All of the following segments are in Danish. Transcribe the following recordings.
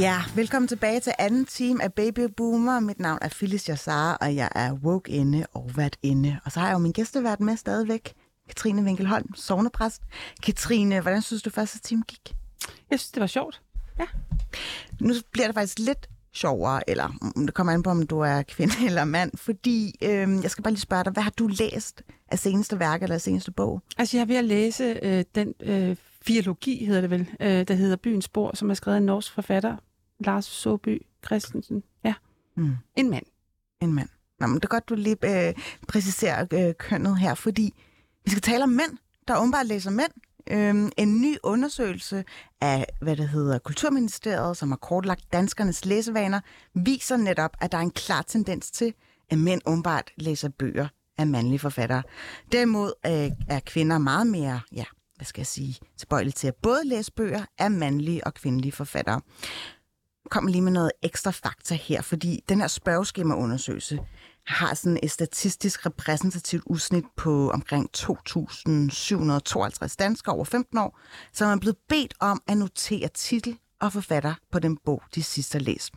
Ja, velkommen tilbage til anden team af Baby Boomer. Mit navn er Phyllis Jassar, og jeg er woke inde og vært inde. Og så har jeg jo min gæstevært med stadigvæk, Katrine Winkelholm, sovnepræst. Katrine, hvordan synes du første team gik? Jeg synes, det var sjovt. Nu bliver det faktisk lidt sjovere, eller om det kommer an på, om du er kvinde eller mand, fordi øh, jeg skal bare lige spørge dig, hvad har du læst af seneste værk eller af seneste bog? Altså, jeg er ved at læse øh, den øh, filologi, hedder det vel, øh, der hedder Byens Spor, som er skrevet af en norsk forfatter, Lars Soby Christensen. Ja, Mm. en mand. En mand. Nå, men det er godt, du lige øh, præciserer øh, kønnet her, fordi vi skal tale om mænd, der åbenbart læser mænd. Øhm, en ny undersøgelse af, hvad det hedder, Kulturministeriet, som har kortlagt danskernes læsevaner, viser netop, at der er en klar tendens til, at mænd åbenbart læser bøger af mandlige forfattere. Derimod øh, er kvinder meget mere, ja, hvad skal jeg sige, tilbøjelig til at både læse bøger af mandlige og kvindelige forfattere kommer lige med noget ekstra fakta her, fordi den her spørgeskemaundersøgelse har sådan et statistisk repræsentativt udsnit på omkring 2.752 danskere over 15 år, som er blevet bedt om at notere titel og forfatter på den bog, de sidst har læst.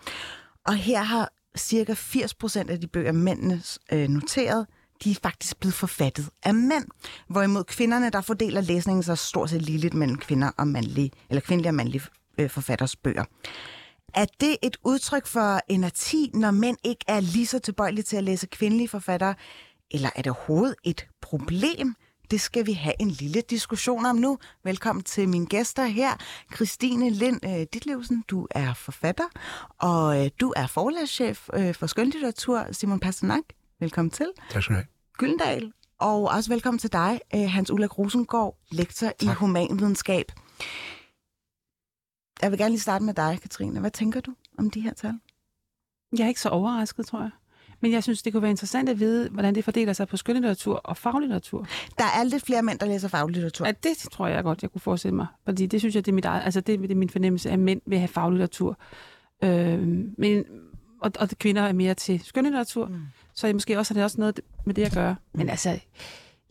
Og her har cirka 80 procent af de bøger, mændene øh, noteret, de er faktisk blevet forfattet af mænd. Hvorimod kvinderne, der fordeler læsningen sig stort set ligeligt mellem kvinder og mandlige, eller kvindelige og mandlige øh, forfatters bøger. Er det et udtryk for energi, når mænd ikke er lige så tilbøjelige til at læse kvindelige forfattere? Eller er det overhovedet et problem? Det skal vi have en lille diskussion om nu. Velkommen til mine gæster her. Christine Lind øh, Ditlevsen, du er forfatter, og øh, du er forlagschef øh, for skønlitteratur. Simon Pasternak, velkommen til. Tak skal du have. Gyldendal, og også velkommen til dig, øh, Hans Ulla Rosengård, lektor tak. i humanvidenskab. Jeg vil gerne lige starte med dig, Katrine. Hvad tænker du om de her tal? Jeg er ikke så overrasket, tror jeg. Men jeg synes, det kunne være interessant at vide, hvordan det fordeler sig på skønlitteratur og faglitteratur. Der er lidt flere mænd, der læser faglitteratur. Ja, det tror jeg godt, jeg kunne forestille mig. Fordi det synes jeg, det er, mit eget, altså det, det er min fornemmelse, at mænd vil have faglitteratur. Øh, men, og, og kvinder er mere til skønlitteratur. Mm. Så jeg måske også har det også noget med det at gøre. Men altså,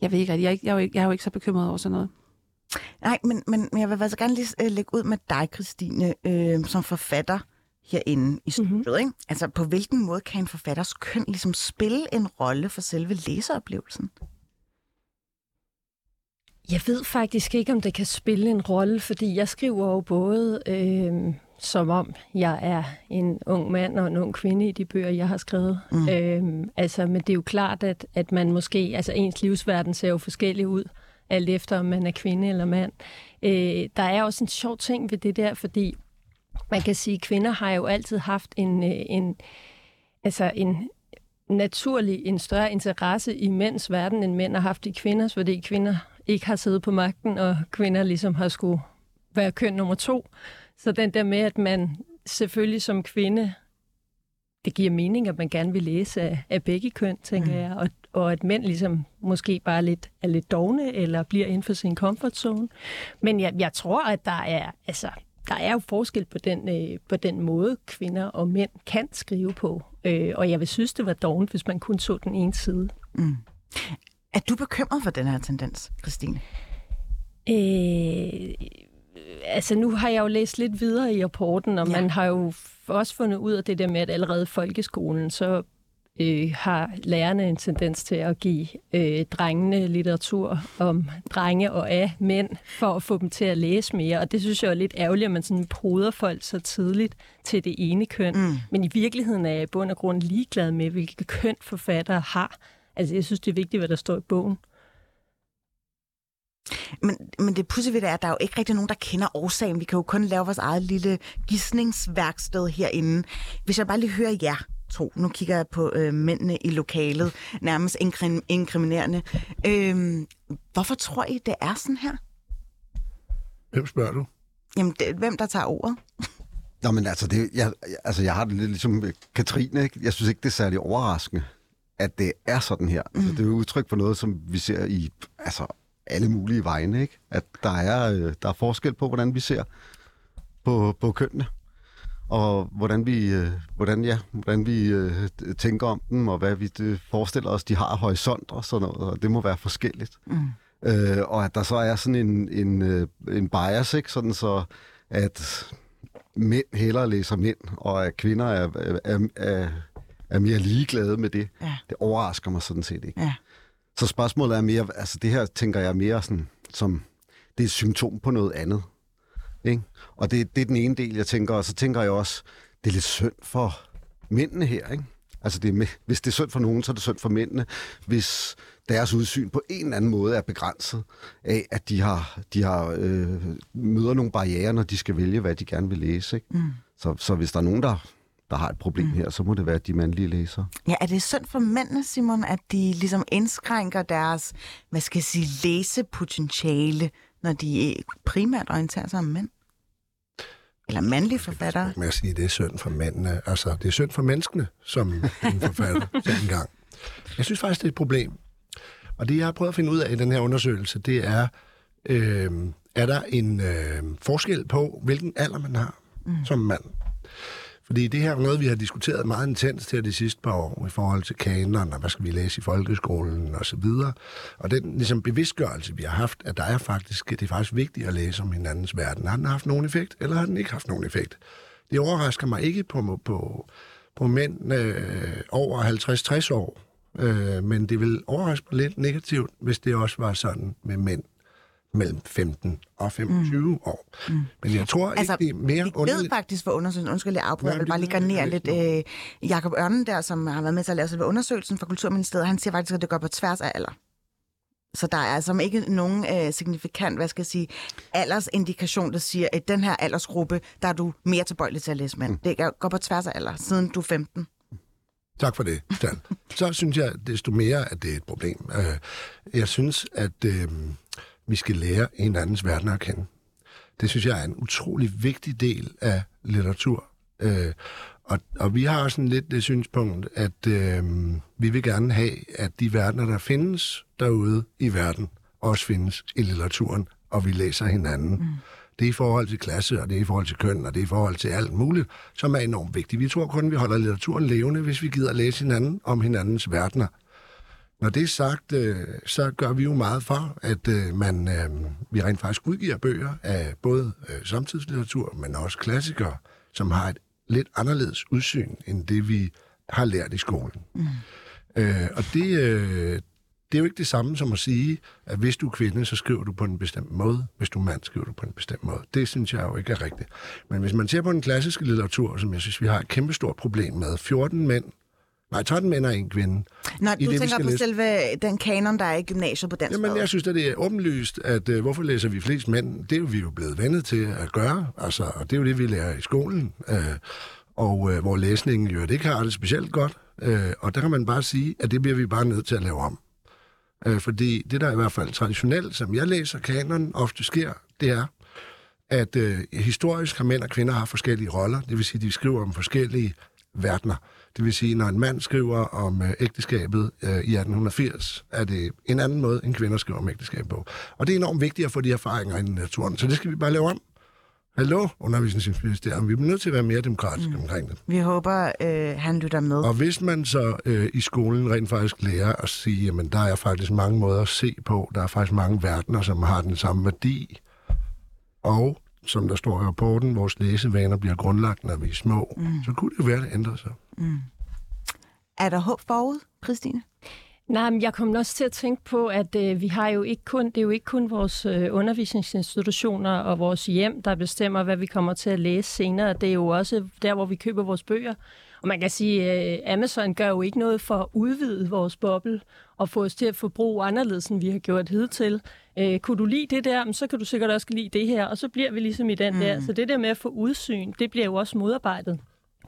jeg ved ikke rigtig, jeg, er ikke- jeg, er jo ikke, jeg er jo ikke så bekymret over sådan noget. Nej, men, men, men jeg vil altså gerne lige øh, lægge ud med dig, Christine, øh, som forfatter herinde i studiet. Mm-hmm. Ikke? Altså, på hvilken måde kan en forfatters køn ligesom spille en rolle for selve læseoplevelsen? Jeg ved faktisk ikke, om det kan spille en rolle, fordi jeg skriver jo både øh, som om jeg er en ung mand og en ung kvinde i de bøger, jeg har skrevet. Mm. Øh, altså, men det er jo klart, at, at man måske, altså ens livsverden ser jo forskellig ud, alt efter om man er kvinde eller mand. Øh, der er også en sjov ting ved det der, fordi man kan sige, at kvinder har jo altid haft en, øh, en altså en naturlig en større interesse i mænds verden, end mænd har haft i kvinders, fordi kvinder ikke har siddet på magten, og kvinder ligesom har skulle være køn nummer to. Så den der med, at man selvfølgelig som kvinde, det giver mening, at man gerne vil læse af, af begge køn, tænker mm. jeg, og, og at mænd ligesom måske bare lidt, er lidt dogne, eller bliver inden for sin comfort zone. Men jeg, jeg tror, at der er, altså, der er jo forskel på den, øh, på den måde, kvinder og mænd kan skrive på. Øh, og jeg vil synes, det var dovent, hvis man kun så den ene side. Mm. Er du bekymret for den her tendens, Christine? Øh, altså nu har jeg jo læst lidt videre i rapporten, og Ja. man har jo også fundet ud af det der med, at allerede i folkeskolen, så øh, har lærerne en tendens til at give øh, drengene litteratur om drenge og af mænd, for at få dem til at læse mere. Og det synes jeg er lidt ærgerligt, at man sådan poder folk så tidligt til det ene køn. Mm. Men i virkeligheden er jeg i bund og grund ligeglad med, hvilke køn forfattere har. Altså jeg synes, det er vigtigt, hvad der står i bogen. Men, men det pudsige ved det er, at der er jo ikke rigtig nogen, der kender årsagen. Vi kan jo kun lave vores eget lille gissningsværksted herinde. Hvis jeg bare lige hører jer to, nu kigger jeg på øh, mændene i lokalet, nærmest inkrim- inkriminerende. Øh, hvorfor tror I, det er sådan her? Hvem spørger du? Jamen, det, hvem der tager ordet? Nå, men altså, det, jeg, altså, jeg har det lidt ligesom Katrine, ikke? Jeg synes ikke, det er særlig overraskende, at det er sådan her. Mm. Altså, det er jo udtryk for noget, som vi ser i altså, alle mulige vegne, ikke? At der er, øh, der er forskel på, hvordan vi ser på, på kønnene og hvordan vi, øh, hvordan, ja, hvordan vi øh, tænker om dem, og hvad vi øh, forestiller os, de har horisont og sådan noget, og det må være forskelligt. Mm. Øh, og at der så er sådan en, en, øh, en bias, ikke? Sådan så, at mænd hellere læser mænd, og at kvinder er, er, er, er mere ligeglade med det. Ja. Det overrasker mig sådan set ikke. Ja. Så spørgsmålet er mere, altså det her tænker jeg mere sådan, som, det er et symptom på noget andet. Ikke? Og det, det er den ene del, jeg tænker, og så tænker jeg også, det er lidt synd for mændene her, ikke? Altså, det er hvis det er synd for nogen, så er det synd for mændene. Hvis deres udsyn på en eller anden måde er begrænset af, at de har, de har øh, møder nogle barriere, når de skal vælge, hvad de gerne vil læse. Ikke? Mm. Så, så hvis der er nogen, der, der har et problem mm. her, så må det være de mandlige læsere. Ja, er det synd for mændene, Simon, at de ligesom indskrænker deres, hvad skal jeg sige, læsepotentiale, når de primært orienterer sig om mænd? Eller mandlige forfattere? Jeg sige, det er synd for mændene. Altså, det er synd for menneskene, som en forfatter sagde engang. Jeg synes faktisk, det er et problem. Og det, jeg har prøvet at finde ud af i den her undersøgelse, det er, øh, er der en øh, forskel på, hvilken alder man har mm. som mand. Fordi det her er noget, vi har diskuteret meget intenst her de sidste par år i forhold til kanon, og hvad skal vi læse i folkeskolen og så videre. Og den ligesom, bevidstgørelse, vi har haft, at der er faktisk, det er faktisk vigtigt at læse om hinandens verden. Har den haft nogen effekt, eller har den ikke haft nogen effekt? Det overrasker mig ikke på, på, på mænd øh, over 50-60 år, øh, men det vil overraske mig lidt negativt, hvis det også var sådan med mænd mellem 15 og 25 mm. år. Mm. Men jeg tror altså, ikke, det er mere underligt. ved faktisk for undersøgelsen, undskyld, jeg afbryder, jeg vil bare lige garnere lidt. Øh, Jakob Ørnen der, som har været med til at lave selve undersøgelsen fra Kulturministeriet, han siger faktisk, at det går på tværs af alder. Så der er altså ikke nogen øh, signifikant, hvad skal jeg sige, aldersindikation, der siger, at den her aldersgruppe, der er du mere tilbøjelig til at læse mænd. Mm. Det går på tværs af alder, siden du er 15. Tak for det, Stan. Så synes jeg desto mere, at det er et problem. Øh, jeg synes, at øh, vi skal lære hinandens verden at kende. Det synes jeg er en utrolig vigtig del af litteratur. Øh, og, og vi har sådan lidt det synspunkt, at øh, vi vil gerne have, at de verdener, der findes derude i verden, også findes i litteraturen, og vi læser hinanden. Mm. Det er i forhold til klasse, og det er i forhold til køn, og det er i forhold til alt muligt, som er enormt vigtigt. Vi tror kun, at vi holder litteraturen levende, hvis vi gider læse hinanden om hinandens verdener. Når det er sagt, øh, så gør vi jo meget for, at øh, man, øh, vi rent faktisk udgiver bøger af både samtidslitteratur, men også klassikere, som har et lidt anderledes udsyn, end det vi har lært i skolen. Mm. Øh, og det, øh, det er jo ikke det samme som at sige, at hvis du er kvinde, så skriver du på en bestemt måde. Hvis du er mand, skriver du på en bestemt måde. Det synes jeg jo ikke er rigtigt. Men hvis man ser på den klassiske litteratur, som jeg synes, vi har et kæmpestort problem med, 14 mænd Nej, 13 mænd og en kvinde. Nå, du det, tænker på læse. selve den kanon, der er i gymnasiet på dansk Jamen, jeg synes, at det er åbenlyst, at uh, hvorfor læser vi flest mænd? Det er jo vi jo blevet vendet til at gøre, altså, og det er jo det, vi lærer i skolen. Uh, og uh, hvor læsningen jo ikke har det specielt godt. Uh, og der kan man bare sige, at det bliver vi bare nødt til at lave om. Uh, fordi det, der i hvert fald traditionelt, som jeg læser kanon, ofte sker, det er, at uh, historisk har mænd og kvinder har forskellige roller. Det vil sige, at de skriver om forskellige verdener. Det vil sige, når en mand skriver om øh, ægteskabet øh, i 1880, er det en anden måde, end kvinder skriver om ægteskab på. Og det er enormt vigtigt at få de erfaringer i naturen, så det skal vi bare lave om. Hallo, undervisningsministerium. Vi er nødt til at være mere demokratiske mm. omkring det. Vi håber, øh, han lytter med. Og hvis man så øh, i skolen rent faktisk lærer at sige, jamen der er faktisk mange måder at se på, der er faktisk mange verdener, som har den samme værdi, og som der står i rapporten, vores læsevaner bliver grundlagt, når vi er små, mm. så kunne det jo være, at det ændrer sig. Mm. Er der håb forud, Christine? Nej, men jeg kommer også til at tænke på, at øh, vi har jo ikke kun, det er jo ikke kun vores øh, undervisningsinstitutioner og vores hjem, der bestemmer, hvad vi kommer til at læse senere. Det er jo også der, hvor vi køber vores bøger. Og man kan sige, at øh, Amazon gør jo ikke noget for at udvide vores boble og få os til at forbruge anderledes, end vi har gjort hidtil. Øh, kunne du lide det der, så kan du sikkert også lide det her, og så bliver vi ligesom i den mm. der. Så det der med at få udsyn, det bliver jo også modarbejdet.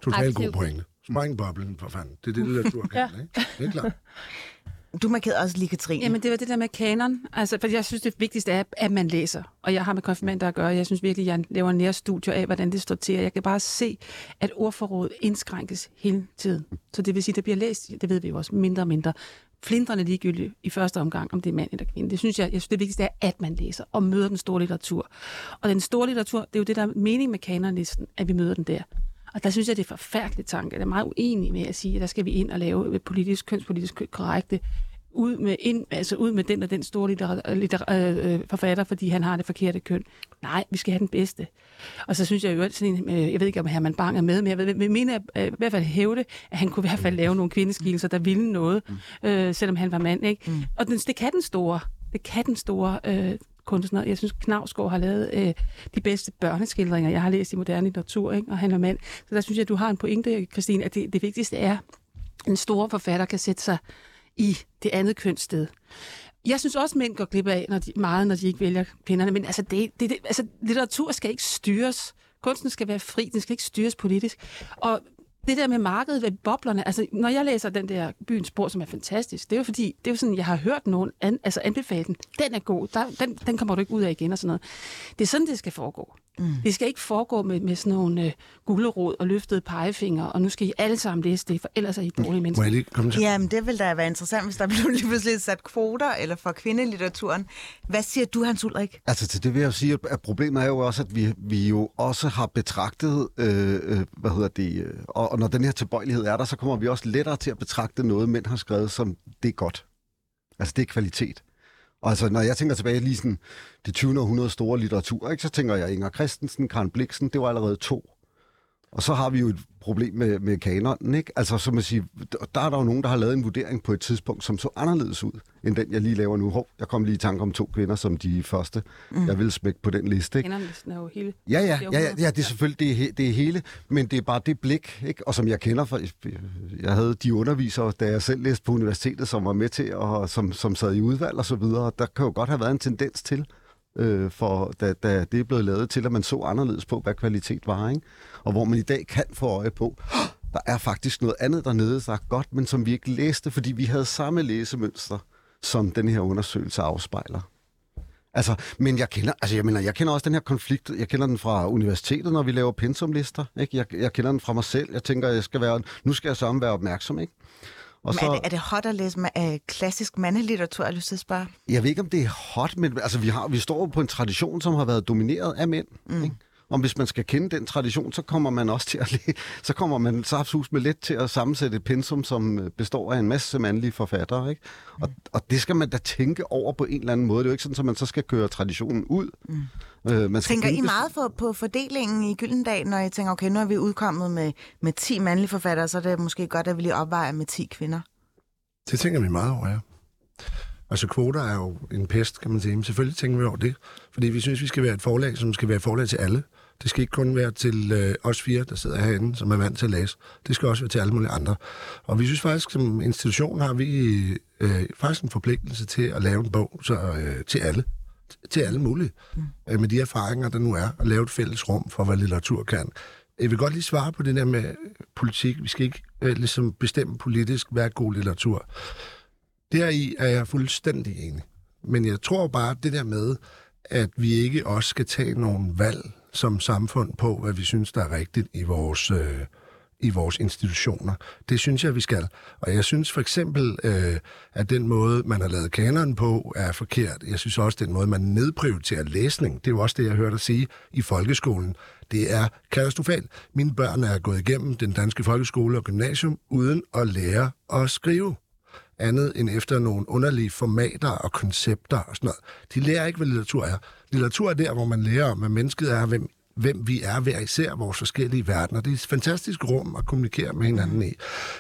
Totalt god pointe. Spræng boblen, for fanden. Det er det, der tur kan, ja. ikke? Det er klart. Du markerede også lige Katrine. Jamen, det var det der med kanon. Altså, for jeg synes, det vigtigste er, at man læser. Og jeg har med konfirmander at gøre. Jeg synes virkelig, jeg laver nære studier af, hvordan det står til. Jeg kan bare se, at ordforrådet indskrænkes hele tiden. Så det vil sige, at der bliver læst, det ved vi jo også, mindre og mindre. Flindrende ligegyldigt i første omgang, om det er mand eller kvinde. Det synes jeg, jeg synes, det vigtigste er, at man læser og møder den store litteratur. Og den store litteratur, det er jo det, der er mening med kanonlisten, at vi møder den der. Og der synes jeg, det er forfærdeligt tanke. Jeg er meget uenig med at sige, at der skal vi ind og lave politisk, kønspolitisk korrekte ud med, ind, altså ud med den og den store litter, litter, øh, forfatter, fordi han har det forkerte køn. Nej, vi skal have den bedste. Og så synes jeg jo, sådan en, øh, jeg ved ikke, om Herman Bang er med, men jeg vil, vil mene, at, øh, i hvert fald hævde, at han kunne i hvert fald lave nogle kvindeskilser, der ville noget, øh, selvom han var mand. Ikke? Mm. Og den, det kan den store, det kan den store øh, kunstner. Jeg synes, Knavsgaard har lavet øh, de bedste børneskildringer, jeg har læst i moderne litteratur, ikke? og han er mand. Så der synes jeg, at du har en pointe, Christine, at det, det vigtigste er, at en stor forfatter kan sætte sig i det andet kønssted. Jeg synes også, at mænd går glip af når de, meget, når de ikke vælger kvinderne, men altså, det, det, det, altså, litteratur skal ikke styres. Kunsten skal være fri, den skal ikke styres politisk. Og det der med markedet ved boblerne, altså når jeg læser den der byens spor, som er fantastisk, det er jo fordi, det er jo sådan, jeg har hørt nogen an, altså anbefale den. Den er god, der, den, den kommer du ikke ud af igen og sådan noget. Det er sådan, det skal foregå. Mm. Det skal ikke foregå med, med sådan nogle uh, gulerod og løftede pegefinger, og nu skal I alle sammen læse det, for ellers er I dårlige mennesker. Må jeg lige komme til? Jamen, det vil da være interessant, hvis der blev lige pludselig sat kvoter eller for kvindelitteraturen. Hvad siger du, Hans Ulrik? Altså til det vil jeg sige, at problemet er jo også, at vi, vi jo også har betragtet, øh, øh, hvad hedder det, øh, og, og når den her tilbøjelighed er der, så kommer vi også lettere til at betragte noget, mænd har skrevet, som det er godt. Altså det er kvalitet. Altså, når jeg tænker tilbage lige sådan det 20. århundrede store litteratur, ikke, så tænker jeg Inger Christensen, Karen Bliksen, det var allerede to. Og så har vi jo et problem med, med kanonen, ikke? Altså, som man siger, der er der jo nogen, der har lavet en vurdering på et tidspunkt, som så anderledes ud, end den, jeg lige laver nu. Hov, jeg kom lige i tanke om to kvinder, som de første, mm. jeg vil smække på den liste, ikke? Kanonlisten er jo hele... Ja, ja, ja, ja, ja, det er selvfølgelig det, er, det er hele, men det er bare det blik, ikke? og som jeg kender fra, jeg havde de undervisere, da jeg selv læste på universitetet, som var med til, og som, som sad i udvalg og så videre, der kan jo godt have været en tendens til, øh, for da, da det er blevet lavet til, at man så anderledes på, hvad kvalitet var, ikke? og hvor man i dag kan få øje på, der er faktisk noget andet dernede, der er godt, men som vi ikke læste, fordi vi havde samme læsemønster, som den her undersøgelse afspejler. Altså, men jeg kender, altså jeg mener, jeg kender også den her konflikt, jeg kender den fra universitetet, når vi laver pensumlister, ikke? Jeg, jeg kender den fra mig selv, jeg tænker, jeg skal være, nu skal jeg så være opmærksom, ikke? Og så, er, det, er det hot at læse med, uh, klassisk mandelitteratur, jeg lyst til at spørge? Jeg ved ikke, om det er hot, men altså, vi, har, vi står på en tradition, som har været domineret af mænd, mm. ikke? Og hvis man skal kende den tradition, så kommer man også til at læ- så kommer man saftsus med let til at sammensætte et pensum, som øh, består af en masse mandlige forfattere. Ikke? Og, mm. og det skal man da tænke over på en eller anden måde. Det er jo ikke sådan, at man så skal køre traditionen ud. Mm. Øh, man skal tænker I meget for, på fordelingen i Gyldendal, når I tænker, okay, nu er vi udkommet med, med 10 mandlige forfattere, så er det måske godt, at vi lige opvejer med 10 kvinder? Det tænker vi meget over, ja. Altså kvoter er jo en pest, kan man sige. Men selvfølgelig tænker vi over det, fordi vi synes, vi skal være et forlag, som skal være et forlag til alle. Det skal ikke kun være til øh, os fire, der sidder herinde, som er vant til at læse. Det skal også være til alle mulige andre. Og vi synes faktisk, som institution har vi øh, faktisk en forpligtelse til at lave en bog så, øh, til alle. Til alle mulige. Mm. Øh, med de erfaringer, der nu er, at lave et fælles rum for, hvad litteratur kan. Jeg vil godt lige svare på det der med politik. Vi skal ikke øh, ligesom bestemme politisk, hvad er god litteratur. Deri er jeg fuldstændig enig. Men jeg tror bare, det der med, at vi ikke også skal tage nogle valg som samfund på, hvad vi synes, der er rigtigt i vores, øh, i vores institutioner. Det synes jeg, vi skal. Og jeg synes for eksempel, øh, at den måde, man har lavet kanonen på, er forkert. Jeg synes også, at den måde, man nedprioriterer læsning, det er jo også det, jeg hørte dig sige i folkeskolen, det er katastrofalt. Mine børn er gået igennem den danske folkeskole og gymnasium uden at lære at skrive andet end efter nogle underlige formater og koncepter og sådan noget. De lærer ikke, hvad litteratur er. Litteratur er der, hvor man lærer om, hvad mennesket er, hvem, hvem vi er hver især vores forskellige verdener. Det er et fantastisk rum at kommunikere med hinanden i.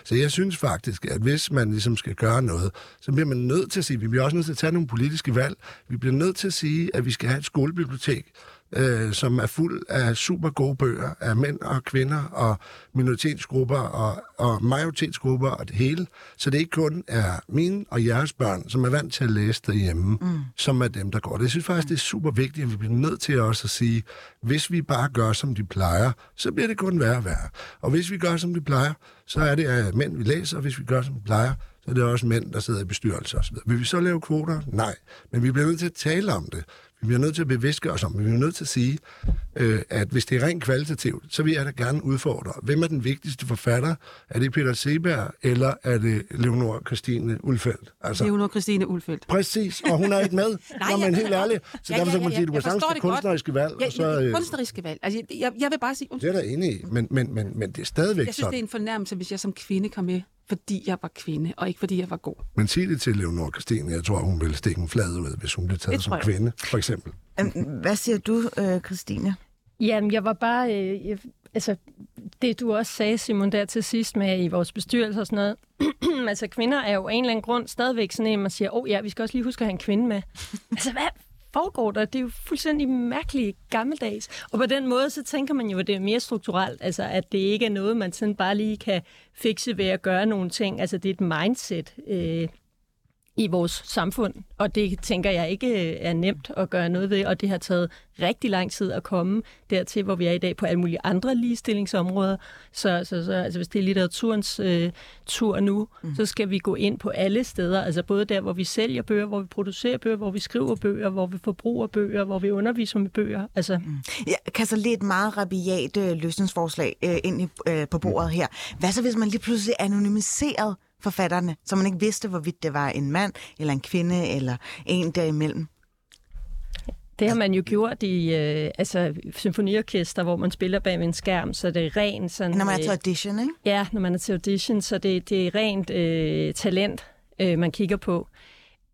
Så jeg synes faktisk, at hvis man ligesom skal gøre noget, så bliver man nødt til at sige, vi bliver også nødt til at tage nogle politiske valg. Vi bliver nødt til at sige, at vi skal have et skolebibliotek, øh, som er fuld af super gode bøger af mænd og kvinder og minoritetsgrupper og, og majoritetsgrupper og det hele. Så det ikke kun er mine og jeres børn, som er vant til at læse derhjemme, mm. som er dem, der går det. Jeg synes faktisk, det er super vigtigt, at vi bliver nødt til også at sige, hvis vi bare gør, som de plejer, så bliver det kun værre og værre. Og hvis vi gør, som de plejer, så er det at mænd, vi læser, og hvis vi gør, som de plejer, så så det er også mænd, der sidder i bestyrelser osv. Vil vi så lave kvoter? Nej. Men vi bliver nødt til at tale om det. Vi bliver nødt til at bevidske os om det. Vi bliver nødt til at sige, øh, at hvis det er rent kvalitativt, så vil jeg da gerne udfordre. Hvem er den vigtigste forfatter? Er det Peter Seberg, eller er det Leonor Christine Ulfeldt? Altså, Leonor Christine Ulfeldt. Præcis, og hun er ikke med. Nej, men helt ærligt. Så Ja, derfor ja, så kan man ja, sige, du jeg kan sagtens det kunstneriske valg, Ja, og så... øh, kunstneriske valg. Altså, jeg, jeg vil bare sige, Det undskyld. er der inde i, men, men, men, men det er stadigvæk Jeg synes, det sådan. er en fornærmelse, hvis jeg som kvinde kom med, fordi jeg var kvinde, og ikke fordi jeg var god. Men sig det til Leonor Christine. Jeg tror, hun ville stikke en flad ud, hvis hun blev taget Det som jeg. kvinde, for eksempel. Øhm, Hvad siger du, øh, Christine? Jamen, jeg var bare... Øh, jeg, altså, det du også sagde, Simon, der til sidst med i vores bestyrelse og sådan noget. altså, kvinder er jo af en eller anden grund stadigvæk sådan en, man siger, åh oh, ja, vi skal også lige huske at have en kvinde med. altså, hvad foregår der? Det er jo fuldstændig mærkeligt gammeldags. Og på den måde, så tænker man jo, at det er mere strukturelt. Altså, at det ikke er noget, man sådan bare lige kan fikse ved at gøre nogle ting. Altså, det er et mindset. Øh, i vores samfund, og det tænker jeg ikke øh, er nemt at gøre noget ved, og det har taget rigtig lang tid at komme dertil, hvor vi er i dag på alle mulige andre ligestillingsområder. Så, så, så altså, hvis det er litteraturens øh, tur nu, mm. så skal vi gå ind på alle steder, altså både der, hvor vi sælger bøger, hvor vi producerer bøger, hvor vi skriver bøger, hvor vi forbruger bøger, hvor vi underviser med bøger. Altså, mm. Jeg kan så lige et meget rabiat øh, løsningsforslag øh, ind i, øh, på bordet her. Hvad så, hvis man lige pludselig anonymiserede forfatterne, så man ikke vidste, hvorvidt det var en mand, eller en kvinde, eller en derimellem? Det har man jo gjort i øh, altså, symfoniorkester, hvor man spiller bag en skærm, så det er rent sådan... Når man er øh, til audition, ikke? Ja, når man er til audition, så det, det er rent øh, talent, øh, man kigger på.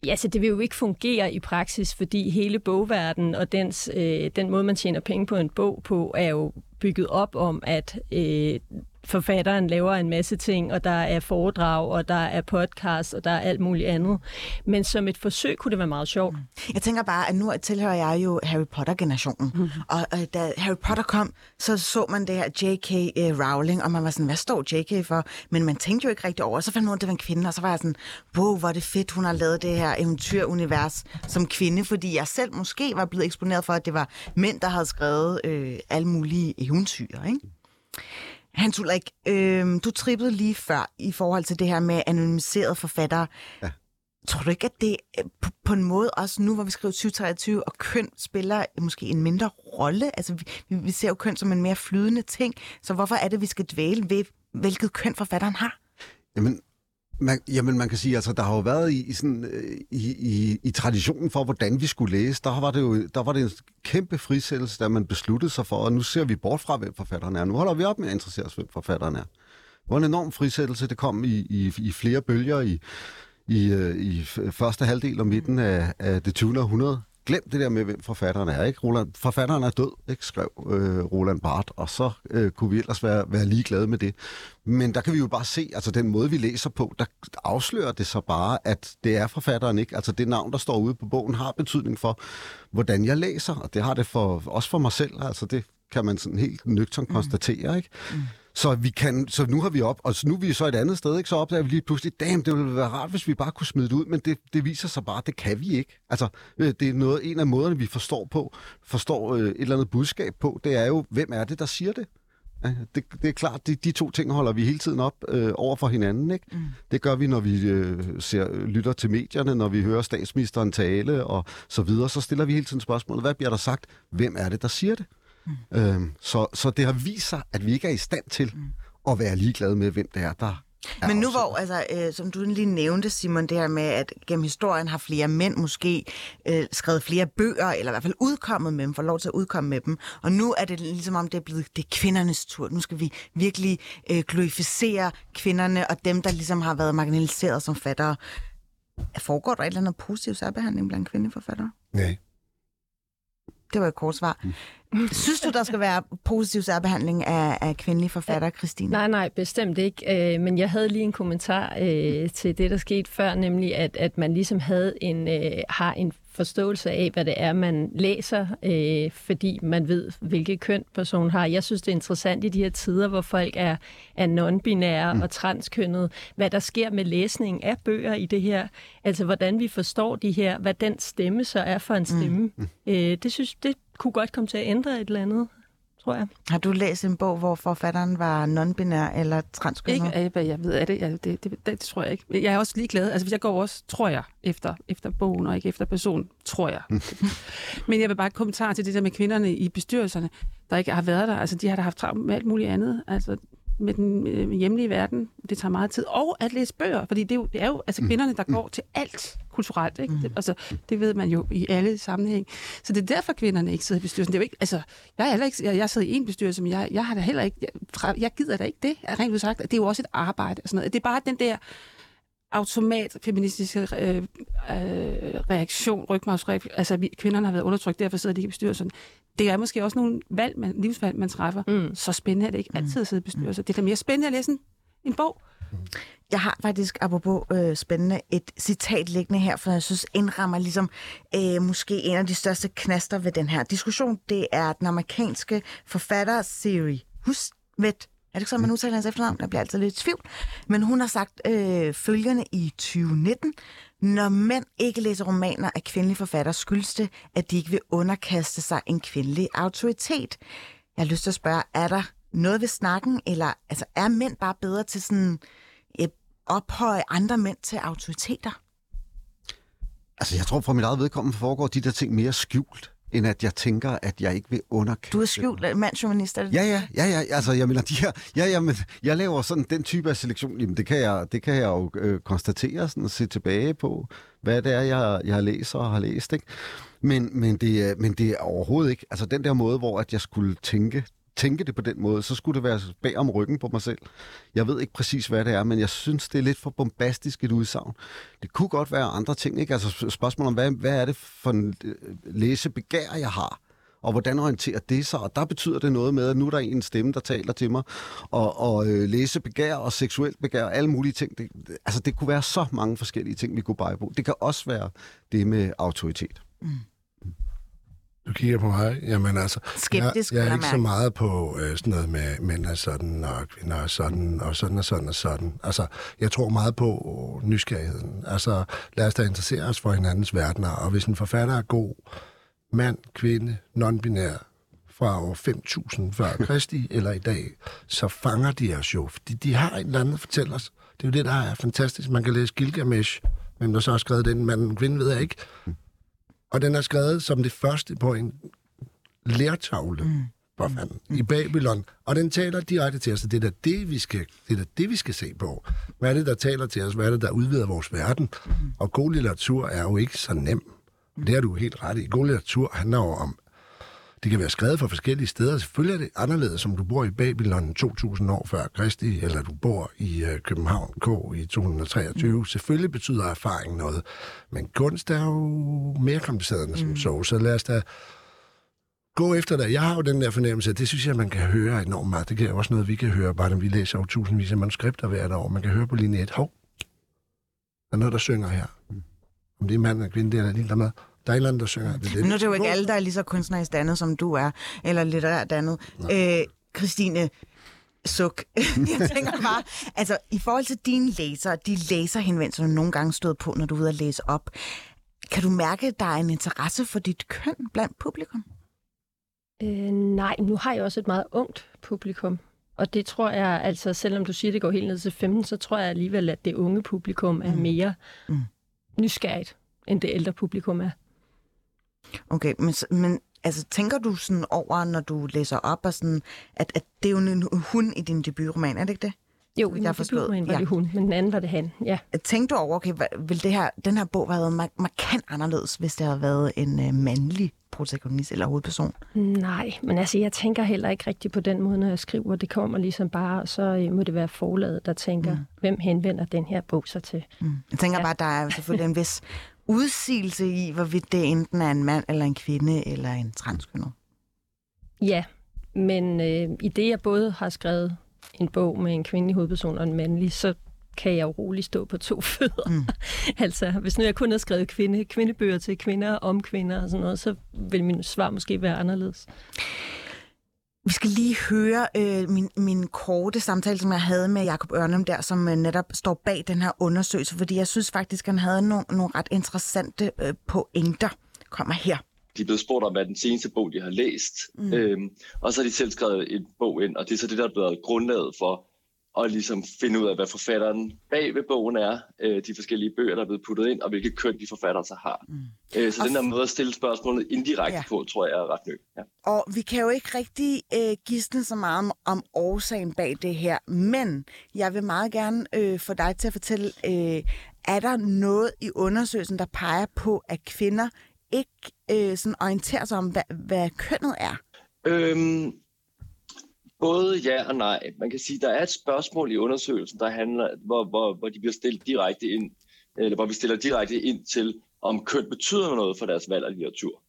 Ja, så det vil jo ikke fungere i praksis, fordi hele bogverdenen og dens, øh, den måde, man tjener penge på en bog på, er jo bygget op om, at øh, forfatteren laver en masse ting, og der er foredrag, og der er podcast, og der er alt muligt andet. Men som et forsøg kunne det være meget sjovt. Jeg tænker bare, at nu tilhører jeg jo Harry Potter-generationen. Mm. Og øh, da Harry Potter kom, så så man det her J.K. øh, Rowling, og man var sådan, hvad står J.K. for? Men man tænkte jo ikke rigtig over, så fandt man ud af, det var en kvinde, og så var jeg sådan, wow, hvor er det fedt, hun har lavet det her eventyrunivers som kvinde, fordi jeg selv måske var blevet eksponeret for, at det var mænd, der havde skrevet øh, alle mulige eventyr, ikke? Hans Ulrik, øh, du trippede lige før i forhold til det her med anonymiserede forfattere. Ja. Tror du ikke, at det øh, på, på en måde også nu, hvor vi skriver 2023, og køn spiller måske en mindre rolle? Altså, vi, vi ser jo køn som en mere flydende ting, så hvorfor er det, vi skal dvæle ved, hvilket køn forfatteren har? Jamen, man, jamen, man kan sige, altså, der har jo været i, i, sådan, øh, i, i, i traditionen for, hvordan vi skulle læse, der var det jo der var det en kæmpe frisættelse, da man besluttede sig for, og nu ser vi bort fra, hvem forfatteren er. Nu holder vi op med at interessere os, hvem forfatteren er. Det var en enorm frisættelse. Det kom i, i, i flere bølger i, i, øh, i første halvdel og midten af, af det 20. århundrede. Glem det der med, hvem forfatteren er. Ikke? Roland, forfatteren er død, ikke? skrev øh, Roland Barth, og så øh, kunne vi ellers være, være ligeglade med det. Men der kan vi jo bare se, altså den måde, vi læser på, der afslører det så bare, at det er forfatteren ikke. Altså det navn, der står ude på bogen, har betydning for, hvordan jeg læser, og det har det for, også for mig selv. Altså det kan man sådan helt nøgtern konstatere, ikke? Mm. Så, vi kan, så nu har vi op, og nu er vi så et andet sted, ikke? så opdager vi lige pludselig, damn, det ville være rart, hvis vi bare kunne smide det ud, men det, det viser sig bare, det kan vi ikke. Altså, øh, det er noget, en af måderne, vi forstår på, forstår øh, et eller andet budskab på, det er jo, hvem er det, der siger det? Ja, Det, det er klart, de, de to ting holder vi hele tiden op øh, over for hinanden. Ikke? Mm. Det gør vi, når vi øh, ser, lytter til medierne, når vi hører statsministeren tale og så videre. Så stiller vi hele tiden spørgsmålet, hvad bliver der sagt? Hvem er det, der siger det? Mm. Øhm, så, så det har vist sig, at vi ikke er i stand til mm. at være ligeglade med, hvem det er, der er Men nu hvor, altså, øh, som du lige nævnte, Simon, det her med, at gennem historien har flere mænd måske øh, skrevet flere bøger, eller i hvert fald udkommet med dem, får lov til at udkomme med dem. Og nu er det ligesom om, det er blevet det er kvindernes tur. Nu skal vi virkelig øh, glorificere kvinderne og dem, der ligesom har været marginaliseret som fattere. Foregår der et eller andet positiv særbehandling blandt kvindeforfattere? Nej. Det var et kort svar. Mm. Synes du, der skal være positiv særbehandling af, af kvindelige forfattere, Christine? Nej, nej, bestemt ikke. Øh, men jeg havde lige en kommentar øh, til det, der skete før, nemlig at, at man ligesom havde en, øh, har en forståelse af, hvad det er, man læser, øh, fordi man ved, hvilket køn personen har. Jeg synes, det er interessant i de her tider, hvor folk er, er non-binære mm. og transkønnet, hvad der sker med læsning af bøger i det her. Altså, hvordan vi forstår de her, hvad den stemme så er for en stemme. Mm. Øh, det synes det kunne godt komme til at ændre et eller andet. Tror jeg. Har du læst en bog, hvor forfatteren var non-binær eller transkønnet? Ikke af, hvad jeg ved af det. Ja, det, det, det, det tror jeg ikke. Jeg er også ligeglad. Altså, hvis jeg går også, tror jeg, efter, efter bogen og ikke efter personen, tror jeg. Men jeg vil bare kommentere til det der med kvinderne i bestyrelserne, der ikke har været der. Altså, de har da haft travlt med alt muligt andet. Altså, med den øh, hjemlige verden. Det tager meget tid. Og at læse bøger, fordi det er jo, det er jo altså kvinderne, der går til alt kulturelt. Ikke? Det, altså, det ved man jo i alle sammenhæng. Så det er derfor, kvinderne ikke sidder i bestyrelsen. Det er jo ikke, altså, jeg, er heller ikke, jeg, jeg sidder i en bestyrelse, men jeg, jeg har da heller ikke, jeg, jeg gider da ikke det, rent udsagt. Det er jo også et arbejde og sådan noget. Det er bare den der automat feministiske øh, øh, reaktion, rygmarvsreaktion. Altså, vi, kvinderne har været undertrykt, derfor sidder de ikke i bestyrelsen. Det er måske også nogle valg, man, livsvalg, man træffer. Mm. Så spændende er det ikke altid at sidde i bestyrelser. Det er da mere spændende at læse en, en bog. Jeg har faktisk, apropos øh, spændende, et citat liggende her, for jeg synes indrammer ligesom øh, måske en af de største knaster ved den her diskussion. Det er den amerikanske forfatter Siri Hustvedt. Er det ikke sådan, man udtaler hendes efternavn? Der bliver altid lidt i tvivl. Men hun har sagt øh, følgende i 2019. Når mænd ikke læser romaner af kvindelige forfattere, skyldes det, at de ikke vil underkaste sig en kvindelig autoritet. Jeg har lyst til at spørge, er der noget ved snakken, eller altså, er mænd bare bedre til sådan øh, ophøje andre mænd til autoriteter? Altså, jeg tror fra mit eget vedkommende foregår de der ting mere skjult, end at jeg tænker, at jeg ikke vil underkaste. Du er skjult mandsjournalist, er det Ja, ja, ja, ja, altså, jeg mener, de her, ja, ja, men jeg laver sådan den type af selektion, jamen, det kan jeg, det kan jeg jo øh, konstatere, sådan, og se tilbage på, hvad det er, jeg, jeg læser og har læst, ikke? Men, men, det, men det er overhovedet ikke, altså den der måde, hvor at jeg skulle tænke, tænke det på den måde, så skulle det være bag om ryggen på mig selv. Jeg ved ikke præcis, hvad det er, men jeg synes, det er lidt for bombastisk et udsagn. Det kunne godt være andre ting, ikke? Altså spørgsmålet om, hvad, hvad er det for en øh, læsebegær, jeg har? Og hvordan orienterer det sig? Og der betyder det noget med, at nu er der en stemme, der taler til mig. Og, og øh, læsebegær og seksuelt begær, alle mulige ting. Det, altså, det kunne være så mange forskellige ting, vi kunne bare på. Det kan også være det med autoritet. Mm. Du kigger på mig, jamen altså... Skeptisk, jeg, jeg er jeg ikke så meget på øh, sådan noget med mænd er sådan, og kvinder er sådan, og sådan og sådan og sådan. Altså, jeg tror meget på nysgerrigheden. Altså, lad os da interessere os for hinandens verdener, og hvis en forfatter er god, mand, kvinde, non-binær, fra år 5.000 før Kristi eller i dag, så fanger de os jo, fordi de har et eller andet at fortælle os. Det er jo det, der er fantastisk. Man kan læse Gilgamesh, men der så har skrevet den mand, kvinde ved jeg ikke. Og den er skrevet som det første på en lærtavle, mm. for fanden, i Babylon. Og den taler direkte til os, det er det, vi skal, det er det, vi skal se på. Hvad er det, der taler til os? Hvad er det, der udvider vores verden? Og god litteratur er jo ikke så nem. Det har du helt ret i. God litteratur handler jo om, det kan være skrevet fra forskellige steder. Selvfølgelig er det anderledes, som du bor i Babylon 2000 år før Kristi, eller du bor i øh, København K i 2023. Mm. Selvfølgelig betyder erfaring noget. Men kunst er jo mere kompliceret end som så. Så lad os da gå efter det. Jeg har jo den der fornemmelse, at det synes jeg, man kan høre enormt meget. Det kan også noget, vi kan høre, bare når vi læser jo tusindvis af manuskripter hvert år. Man kan høre på linje 1, hov, der er noget, der synger her. Om det er mand eller kvinde, det er der lige der med. Der er en eller anden, der synger. Det er det. Nu er det jo ikke alle, der er lige så kunstnerisk dannet, som du er, eller litterært dannet. Øh, Christine, suk. jeg tænker bare, altså i forhold til dine læsere, de læserhenvendelser, du nogle gange stod på, når du er ude at læse op, kan du mærke, at der er en interesse for dit køn blandt publikum? Øh, nej, nu har jeg også et meget ungt publikum. Og det tror jeg, altså selvom du siger, det går helt ned til 15, så tror jeg alligevel, at det unge publikum er mere mm. nysgerrigt, end det ældre publikum er. Okay, men, men altså, tænker du sådan over, når du læser op, og sådan, at, at det er jo en hund i din debutroman, er det ikke det? Jo, Jeg debutroman var ja. det hun, men den anden var det han. Ja. Tænkte du over, okay, vil det her, den her bog have været mar- markant anderledes, hvis det havde været en øh, mandlig protagonist eller hovedperson? Nej, men altså, jeg tænker heller ikke rigtigt på den måde, når jeg skriver. Det kommer ligesom bare, og så øh, må det være forlaget, der tænker, mm. hvem henvender den her bog sig til. Mm. Jeg tænker ja. bare, at der er selvfølgelig en vis udsigelse i, hvorvidt det enten er en mand eller en kvinde eller en transkønnet. Ja, men øh, i det, jeg både har skrevet en bog med en kvindelig hovedperson og en mandlig, så kan jeg jo roligt stå på to fødder. Mm. altså, hvis nu jeg kun har skrevet kvinde, kvindebøger til kvinder, om kvinder og sådan noget, så vil min svar måske være anderledes. Vi skal lige høre øh, min, min korte samtale, som jeg havde med Jakob Ørnem der, som øh, netop står bag den her undersøgelse, fordi jeg synes faktisk, han havde nogle, nogle ret interessante øh, pointer. Kommer her. de er blevet spurgt om, hvad den seneste bog, de har læst. Mm. Øhm, og så har de selv skrevet en bog ind, og det er så det, der er blevet grundlaget for at ligesom finde ud af, hvad forfatteren bag ved bogen er, øh, de forskellige bøger, der er blevet puttet ind, og hvilke køn de forfattere så har. Mm. Øh, så og den der måde at stille spørgsmålet indirekte ja. på, tror jeg er ret ny. Ja. Og vi kan jo ikke rigtig øh, gisne så meget om, om årsagen bag det her, men jeg vil meget gerne øh, få dig til at fortælle, øh, er der noget i undersøgelsen, der peger på, at kvinder ikke øh, sådan orienterer sig om, hvad, hvad kønnet er? Øhm, både ja og nej. Man kan sige, der er et spørgsmål i undersøgelsen, der handler, hvor, hvor, hvor de bliver stillet direkte ind, eller hvor vi stiller direkte ind til, om køn betyder noget for deres valg af litteratur.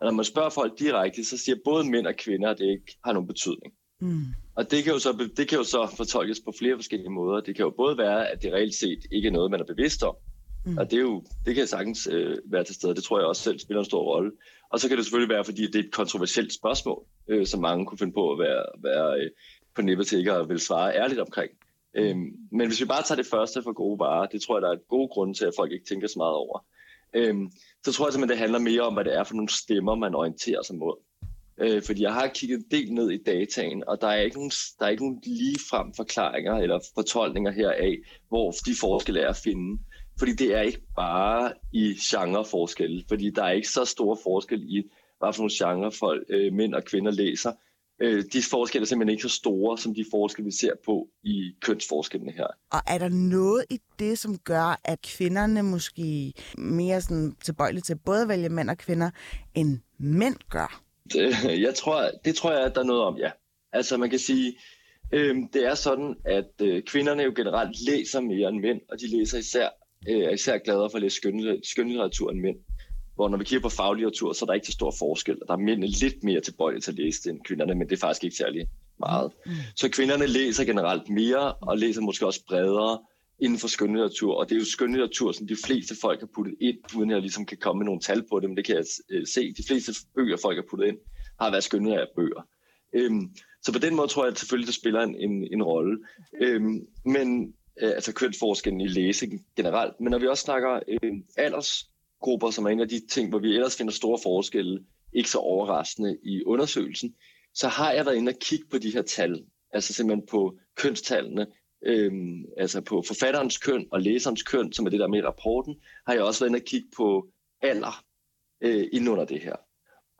Og når man spørger folk direkte, så siger både mænd og kvinder, at det ikke har nogen betydning. Mm. Og det kan, jo så, det kan jo så fortolkes på flere forskellige måder. Det kan jo både være, at det reelt set ikke er noget, man er bevidst om. Mm. Og det, er jo, det kan sagtens øh, være til stede. Det tror jeg også selv spiller en stor rolle. Og så kan det selvfølgelig være, fordi det er et kontroversielt spørgsmål, øh, som mange kunne finde på at være, være øh, på nippet til ikke at vil svare ærligt omkring. Øhm, men hvis vi bare tager det første for gode varer, det tror jeg, der er et gode grund til, at folk ikke tænker så meget over. Øhm, så tror jeg simpelthen, det handler mere om, hvad det er for nogle stemmer, man orienterer sig mod. Øh, fordi jeg har kigget en del ned i dataen, og der er ikke nogen, der er ikke nogen ligefrem forklaringer eller fortolkninger heraf, hvor de forskelle er at finde. Fordi det er ikke bare i genreforskelle, fordi der er ikke så store forskel i, hvad for nogle genre folk, øh, mænd og kvinder læser. Øh, de forskelle er simpelthen ikke så store, som de forskelle, vi ser på i kønsforskellene her. Og er der noget i det, som gør, at kvinderne måske mere sådan tilbøjelige til både at vælge mænd og kvinder, end mænd gør? Det, jeg tror, det tror jeg, at der er noget om, ja. Altså man kan sige, øh, det er sådan, at øh, kvinderne jo generelt læser mere end mænd, og de læser især øh, er især gladere for at læse skønlitteratur end mænd. Hvor når vi kigger på faglitteratur, så er der ikke så stor forskel. Der er mændene lidt mere tilbøjelige til at læse det end kvinderne, men det er faktisk ikke særlig meget. Mm. Så kvinderne læser generelt mere, og læser måske også bredere inden for skønlitteratur. Og det er jo skønlitteratur, som de fleste folk har puttet ind, uden at jeg ligesom kan komme med nogle tal på det, men det kan jeg øh, se. De fleste bøger, folk har puttet ind, har været skønlitterære bøger. Øhm, så på den måde tror jeg at selvfølgelig, det spiller en, en, en rolle. Øhm, men øh, altså kønsforskellen i læsning generelt. Men når vi også snakker øh, aldersgrupper, som er en af de ting, hvor vi ellers finder store forskelle, ikke så overraskende i undersøgelsen, så har jeg været inde og kigge på de her tal, altså simpelthen på kønstallene, øhm, altså på forfatterens køn og læserens køn, som er det der med i rapporten, har jeg også været inde og kigge på alder øh, inden under det her.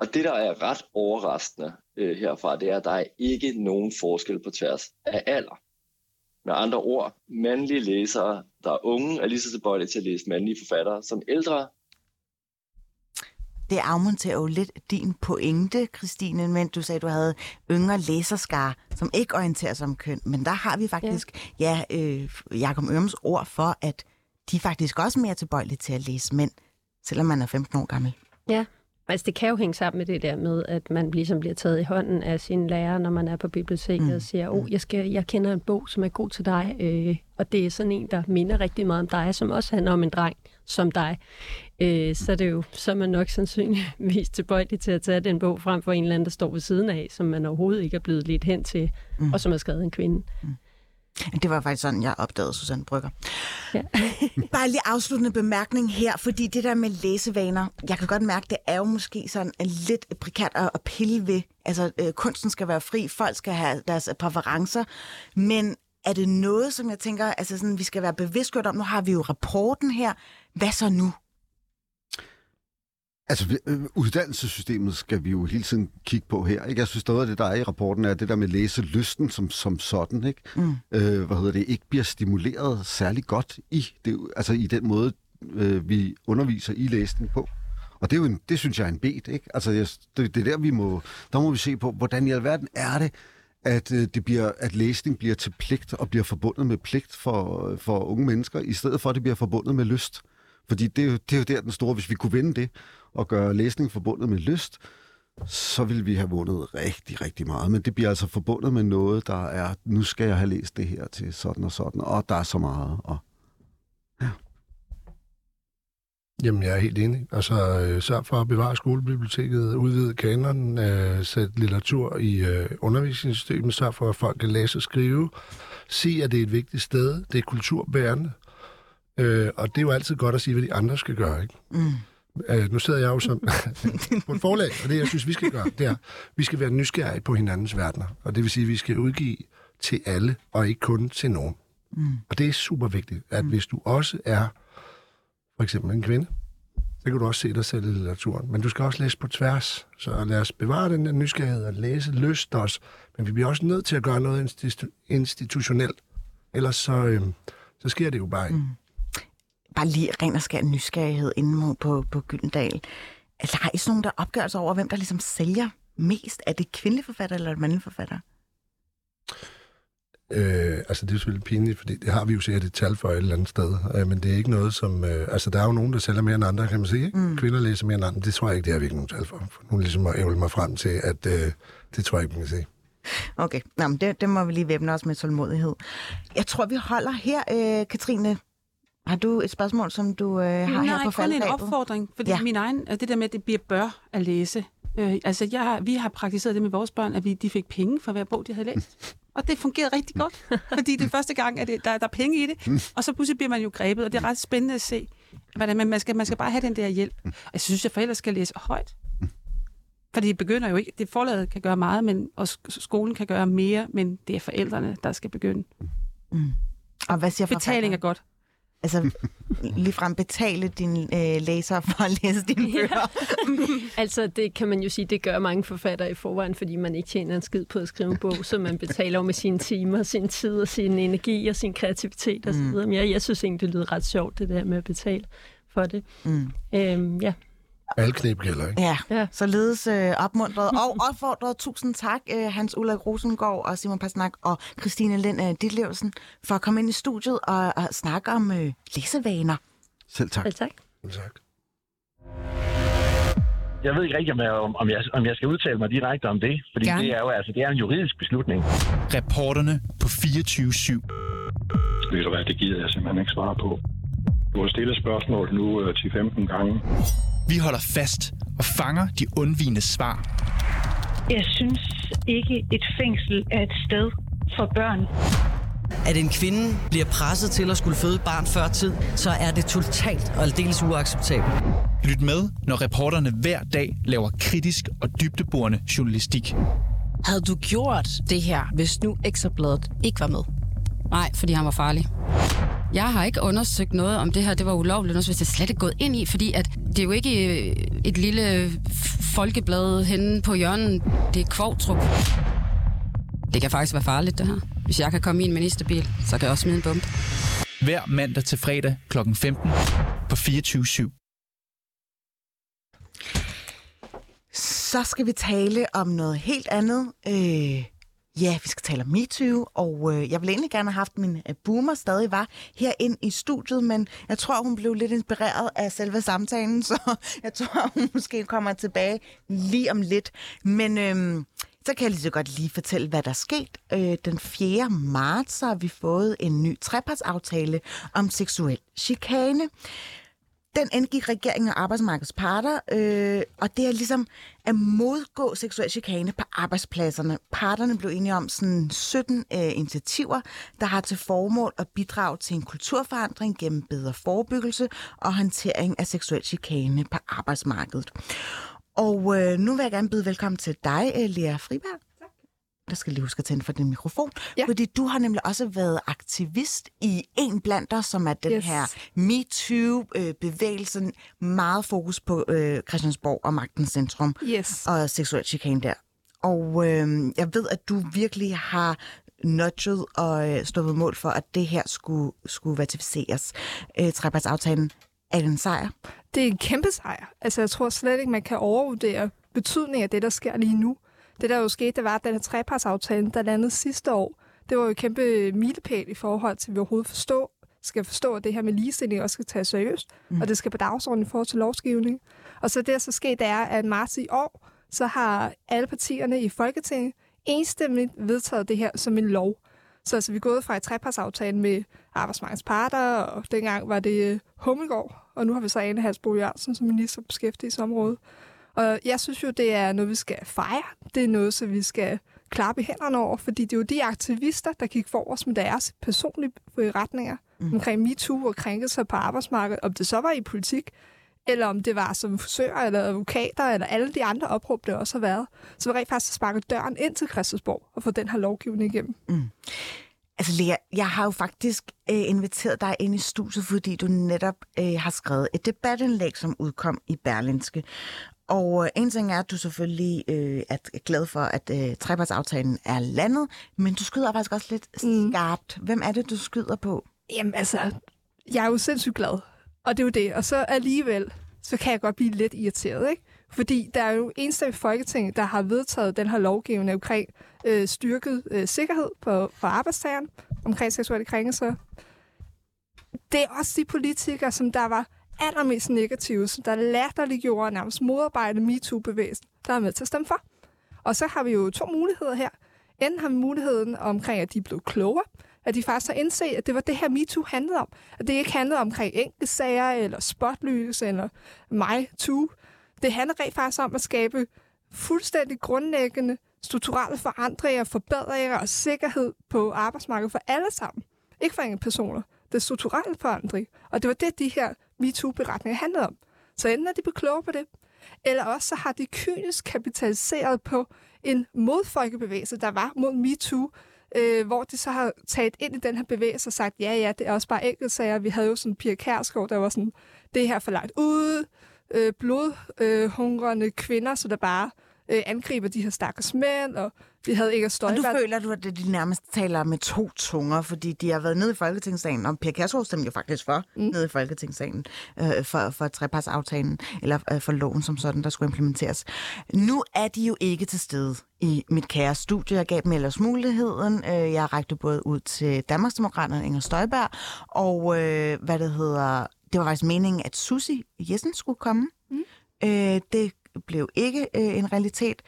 Og det, der er ret overraskende øh, herfra, det er, at der er ikke nogen forskel på tværs af alder. Med andre ord, mandlige læsere, der er unge, er lige så tilbøjelige til at læse mandlige forfattere som ældre. Det afmonterer jo lidt din pointe, Christine, men du sagde, at du havde yngre læserskar, som ikke orienterer sig om køn. Men der har vi faktisk, ja, ja øh, Jacob Ørms ord for, at de er faktisk også mere tilbøjelige til at læse mænd, selvom man er 15 år gammel. Ja, Altså, det kan jo hænge sammen med det der med, at man ligesom bliver taget i hånden af sin lærer, når man er på biblioteket mm. og siger, oh, jeg, skal, jeg kender en bog, som er god til dig, øh, og det er sådan en, der minder rigtig meget om dig, som også handler om en dreng som dig. Øh, så, det er jo, så er man nok sandsynligvis tilbøjelig til at tage den bog frem for en eller anden, der står ved siden af, som man overhovedet ikke er blevet lidt hen til, mm. og som er skrevet en kvinde. Mm. Det var faktisk sådan, jeg opdagede Susanne Brygger. Ja. Bare lige afsluttende bemærkning her, fordi det der med læsevaner, jeg kan godt mærke, det er jo måske sådan en lidt prekært at pille ved. Altså, øh, kunsten skal være fri, folk skal have deres præferencer, men er det noget, som jeg tænker, altså sådan, vi skal være bevidstgjort om? Nu har vi jo rapporten her. Hvad så nu? Altså, øh, uddannelsessystemet skal vi jo hele tiden kigge på her. Ikke? Jeg synes, noget af det, der er i rapporten, er det der med læselysten som, som sådan. Ikke? Mm. Øh, hvad hedder det? Ikke bliver stimuleret særlig godt i, det, altså i den måde, øh, vi underviser i læsning på. Og det, er jo en, det synes jeg er en bed. Ikke? Altså, jeg, det, det er der, vi må, der må vi se på, hvordan i alverden er det, at, øh, det bliver, at læsning bliver til pligt og bliver forbundet med pligt for, for unge mennesker, i stedet for, at det bliver forbundet med lyst. Fordi det er, jo, det er jo der den store, hvis vi kunne vende det, og gøre læsning forbundet med lyst, så vil vi have vundet rigtig, rigtig meget. Men det bliver altså forbundet med noget, der er, nu skal jeg have læst det her til sådan og sådan, og der er så meget. Og, ja. Jamen, jeg er helt enig. Altså, øh, sørg for at bevare skolebiblioteket, udvide kanonen, øh, sætte litteratur i øh, undervisningssystemet, sørg for, at folk kan læse og skrive. Sig, at det er et vigtigt sted. Det er kulturbærende. Øh, og det er jo altid godt at sige, hvad de andre skal gøre, ikke? Mm. Øh, nu sidder jeg jo som på et forlag, og det, jeg synes, vi skal gøre, det er, vi skal være nysgerrige på hinandens verdener. Og det vil sige, at vi skal udgive til alle, og ikke kun til nogen. Mm. Og det er super vigtigt, at mm. hvis du også er for eksempel en kvinde, så kan du også se dig selv i litteraturen. Men du skal også læse på tværs. Så lad os bevare den der nysgerrighed og læse lyst også. Men vi bliver også nødt til at gøre noget institu- institutionelt. Ellers så, øh, så sker det jo bare ikke. Mm. Bare lige ren og skær nysgerrighed inde på, på Gyldendal. Altså, har I sådan nogle der opgørelser over, hvem der ligesom sælger mest? Er det kvindelige forfatter eller mandlige forfatter? Øh, altså, det er selvfølgelig pinligt, fordi det har vi jo sikkert et tal for et eller andet sted. Øh, men det er ikke noget, som... Øh, altså, der er jo nogen, der sælger mere end andre, kan man sige. Ikke? Mm. Kvinder læser mere end andre. Det tror jeg ikke, det har vi ikke nogen tal for. nu ligesom at ævle mig frem til, at øh, det tror jeg ikke, man kan sige. Okay, Nå, men det, det må vi lige væbne os med tålmodighed. Jeg tror, vi holder her, øh, Katrine. Har du et spørgsmål, som du øh, har Nej, her på kun en faldrebet? opfordring, fordi Ja. min egen, det der med, at det bliver bør at læse. Øh, altså, jeg, har- vi har praktiseret det med vores børn, at vi, de fik penge for hver bog, de havde læst. Og det fungerede rigtig godt, fordi det er første gang, at det, der, der er penge i det. Og så pludselig bliver man jo grebet, og det er ret spændende at se, hvordan man, man, skal, man skal bare have den der hjælp. Og jeg synes, at forældre skal læse højt. Fordi det begynder jo ikke, det forlaget kan gøre meget, men, og sk- skolen kan gøre mere, men det er forældrene, der skal begynde. Og hvad siger Betaling er godt. Altså, ligefrem betale dine øh, læsere for at læse dine bøger. Altså, det kan man jo sige, det gør mange forfattere i forvejen, fordi man ikke tjener en skid på at skrive en bog, så man betaler jo med sine timer, sin tid og sin energi og sin kreativitet osv. Mm. Jeg, jeg synes egentlig, det lyder ret sjovt, det der med at betale for det. Mm. Øhm, ja. Alle knep gælder, ikke? Ja, Ja. således øh, opmuntret og opfordret. Tusind tak, øh, Hans Ulrik Rosengård og Simon Pasnak og Christine Lind øh, Ditlevsen, for at komme ind i studiet og, og snakke om øh, læsevaner. Selv tak. Vel, tak. Tak. Jeg ved ikke rigtig, om jeg, om jeg, om jeg skal udtale mig direkte om det, fordi Gerne. det er jo altså, det er en juridisk beslutning. Reporterne på 24-7. Ved du hvad, det gider jeg simpelthen ikke svare på. Du har stillet spørgsmål nu øh, 10-15 gange. Vi holder fast og fanger de undvigende svar. Jeg synes ikke, et fængsel er et sted for børn. At en kvinde bliver presset til at skulle føde barn før tid, så er det totalt og aldeles uacceptabelt. Lyt med, når reporterne hver dag laver kritisk og dybdeborende journalistik. Havde du gjort det her, hvis nu Ekstrabladet ikke var med? Nej, fordi han var farlig. Jeg har ikke undersøgt noget om det her, det var ulovligt, noget, hvis det slet ikke gået ind i, fordi at det er jo ikke øh, et lille folkeblad henne på hjørnet, det er Kvogtrup. Det kan faktisk være farligt, det her. Hvis jeg kan komme i en ministerbil, så kan jeg også smide en bombe. Hver mandag til fredag kl. 15 på 24-7. Så skal vi tale om noget helt andet. Øh, ja, vi skal tale om MeToo, og øh, jeg ville egentlig gerne have haft min øh, boomer stadig var herinde i studiet, men jeg tror, hun blev lidt inspireret af selve samtalen, så jeg tror, hun måske kommer tilbage lige om lidt. Men øh, så kan jeg lige så godt lige fortælle, hvad der er sket. Øh, den 4. marts så har vi fået en ny trepartsaftale om seksuel chikane. Den indgik regeringen og arbejdsmarkedets parter, øh, og det er ligesom at modgå seksuel chikane på arbejdspladserne. Parterne blev enige om sådan 17 øh, initiativer, der har til formål at bidrage til en kulturforandring gennem bedre forebyggelse og håndtering af seksuel chikane på arbejdsmarkedet. Og øh, nu vil jeg gerne byde velkommen til dig, øh, Lea Friberg. Der skal lige huske at tænde for din mikrofon. Ja. Fordi du har nemlig også været aktivist i en blandt os, som er den Yes. her MeToo-bevægelsen. Meget fokus på øh, Christiansborg og magtens centrum. Yes. Og seksuel chikane der. Og øh, jeg ved, at du virkelig har nudget og øh, stået mål for, at det her skulle, skulle ratificeres. Øh, trepartsaftalen er det en sejr? Det er en kæmpe sejr. Altså, jeg tror slet ikke, man kan overvurdere betydningen af det, der sker lige nu. Det, der jo skete, det var, at den her trepartsaftale, der landede sidste år, det var jo et kæmpe milepæl i forhold til, at vi overhovedet forstå, skal forstå, at det her med ligestilling også skal tages seriøst, mm. og det skal på dagsordenen i forhold til lovgivning. Og så det, der så sket, det er, at marts i år, så har alle partierne i Folketinget enstemmigt vedtaget det her som en lov. Så altså, vi er gået fra et trepartsaftale med arbejdsmarkedets parter, og dengang var det Hummelgaard, og nu har vi så Ane Halsbo Jørgensen som minister på beskæftigelsesområdet. Og jeg synes jo, det er noget, vi skal fejre. Det er noget, som vi skal klappe i hænderne over, fordi det er jo de aktivister, der gik for os med deres personlige retninger mm. omkring MeToo og krænkelser på arbejdsmarkedet. Om det så var i politik, eller om det var som frisører eller advokater, eller alle de andre opråb, det også har været, så var rent faktisk at sparke døren ind til Christiansborg og få den her lovgivning igennem. Mm. Altså Lea, jeg har jo faktisk øh, inviteret dig ind i studiet, fordi du netop øh, har skrevet et debatindlæg, som udkom i Berlinske. Og øh, en ting er, at du selvfølgelig øh, er glad for, at øh, trepartsaftalen er landet, men du skyder faktisk også lidt skarpt. Hvem er det, du skyder på? Jamen altså, jeg er jo sindssygt glad. Og det er jo det. Og så alligevel, så kan jeg godt blive lidt irriteret, ikke? Fordi der er jo enstemmigt Folketing, der har vedtaget den her lovgivning omkring øh, styrket øh, sikkerhed på, for arbejdstageren, omkring seksuelle krænkelser. Det er også de politikere, som der var allermest negative, som der latterliggjorde og nærmest modarbejde MeToo-bevægelsen, der er med til at stemme for. Og så har vi jo to muligheder her. Enten har vi muligheden omkring, at de er blevet klogere, at de faktisk har indset, at det var det her MeToo handlede om. At det ikke handlede omkring enkeltsager, eller spotlys, eller mig too. Det handler rent faktisk om at skabe fuldstændig grundlæggende strukturelle forandringer, forbedringer og sikkerhed på arbejdsmarkedet for alle sammen. Ikke for enkelte personer. Det er strukturelle forandring. Og det var det, de her MeToo-beretninger handlede om. Så enten er de blevet på det, eller også så har de kynisk kapitaliseret på en modfolkebevægelse, der var mod MeToo, øh, hvor de så har taget ind i den her bevægelse og sagt, ja, ja, det er også bare enkeltsager. Vi havde jo sådan Pia Kærsgaard, der var sådan, det her for langt ude, øh, blodhungrende øh, kvinder, så der bare øh, angriber de her stakkels mænd, og vi havde ikke Og nu føler du, at de nærmest taler med to tunger, fordi de har været nede i Folketingssalen, og Per Kærsgaard stemte jo faktisk for mm. nede i Folketingssalen øh, for, for trepartsaftalen, eller øh, for loven som sådan, der skulle implementeres. Nu er de jo ikke til stede i mit kære studie. Jeg gav dem ellers muligheden. Øh, jeg rakte både ud til Danmarksdemokraterne Inger Støjberg, og øh, hvad det hedder, det var faktisk meningen, at Susi Jessen skulle komme. Mm. Øh, det blev ikke øh, en realitet.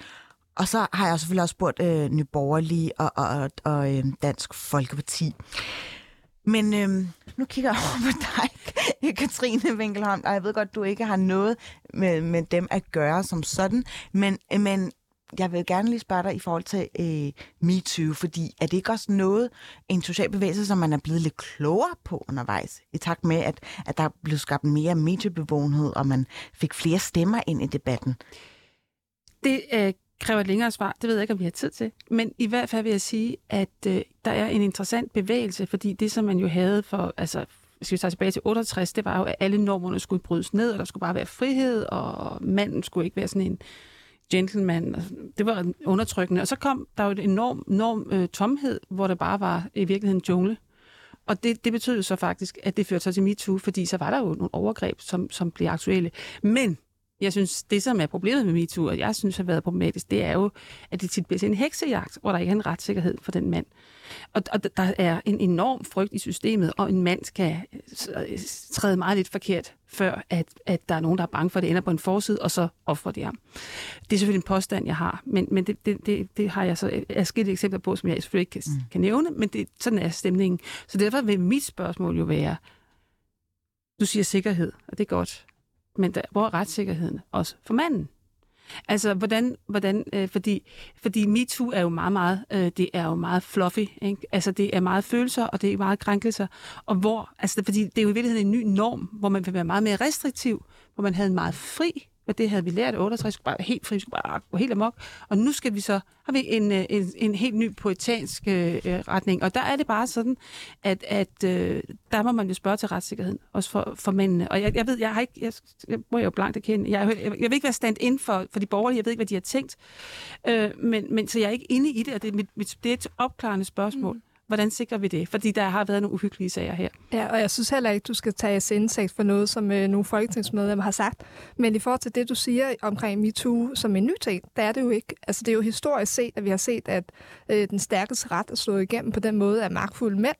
Og så har jeg selvfølgelig også spurgt øh, Nyborgerlige og, og, og, og øh, Dansk Folkeparti. Men øh, nu kigger jeg over på dig, Katrine Winkelholm, og jeg ved godt, du ikke har noget med, med dem at gøre som sådan, men, øh, men jeg vil gerne lige spørge dig i forhold til øh, MeToo, fordi er det ikke også noget, en social bevægelse, som man er blevet lidt klogere på undervejs, i takt med, at, at der er blevet skabt mere mediebevågenhed, og man fik flere stemmer ind i debatten? Det øh, kræver et længere svar. Det ved jeg ikke, om vi har tid til. Men i hvert fald vil jeg sige, at øh, der er en interessant bevægelse, fordi det, som man jo havde for, altså hvis vi tager tilbage til 68, det var jo, at alle normerne skulle brydes ned, og der skulle bare være frihed, og manden skulle ikke være sådan en gentleman. Det var undertrykkende. Og så kom der jo en enorm, enorm øh, tomhed, hvor der bare var i virkeligheden jungle. Og det, det betød jo så faktisk, at det førte sig til MeToo, fordi så var der jo nogle overgreb, som, som blev aktuelle. Men jeg synes, det som er problemet med MeToo, og jeg synes har været problematisk, det er jo, at det tit bliver til en heksejagt, hvor der ikke er en retssikkerhed for den mand. Og, og der er en enorm frygt i systemet, og en mand kan træde meget lidt forkert, før at, at der er nogen, der er bange for, at det ender på en forside, og så offrer de ham. Det er selvfølgelig en påstand, jeg har, men, men det, det, det, det har jeg så skidt eksempler på, som jeg selvfølgelig ikke kan, mm. kan nævne, men det, sådan er stemningen. Så derfor vil mit spørgsmål jo være, du siger sikkerhed, og det er godt, men der, hvor er retssikkerheden også for manden? Altså, hvordan, hvordan øh, fordi, fordi MeToo er jo meget, meget, øh, det er jo meget fluffy, ikke? Altså, det er meget følelser, og det er meget krænkelser, og hvor, altså, fordi det er jo i virkeligheden en ny norm, hvor man vil være meget mere restriktiv, hvor man havde en meget fri og det havde vi lært 68, skulle bare helt fri, skulle bare gå helt amok. Og nu skal vi så, har vi en, øh, en, en helt ny poetansk øh, øh, retning. Og der er det bare sådan, at, at øh, der må man jo spørge til retssikkerheden, også for, for mændene. Og jeg, jeg ved, jeg har ikke, jeg, jeg må jo blankt erkende, jeg, jeg, jeg vil ikke være stand ind for, for de borgerlige, jeg ved ikke, hvad de har tænkt. Øh, men, men så jeg er ikke inde i det, og det, er, mit, mit, det er et opklarende spørgsmål. Mm. Hvordan sikrer vi det? Fordi der har været nogle uhyggelige sager her. Ja, og jeg synes heller ikke, du skal tage indsigt for noget, som øh, nogle folketingsmedlemmer har sagt. Men i forhold til det, du siger omkring MeToo som en ny ting, der er det jo ikke. Altså, det er jo historisk set, at vi har set, at øh, den stærkeste ret er slået igennem på den måde, at magtfulde mænd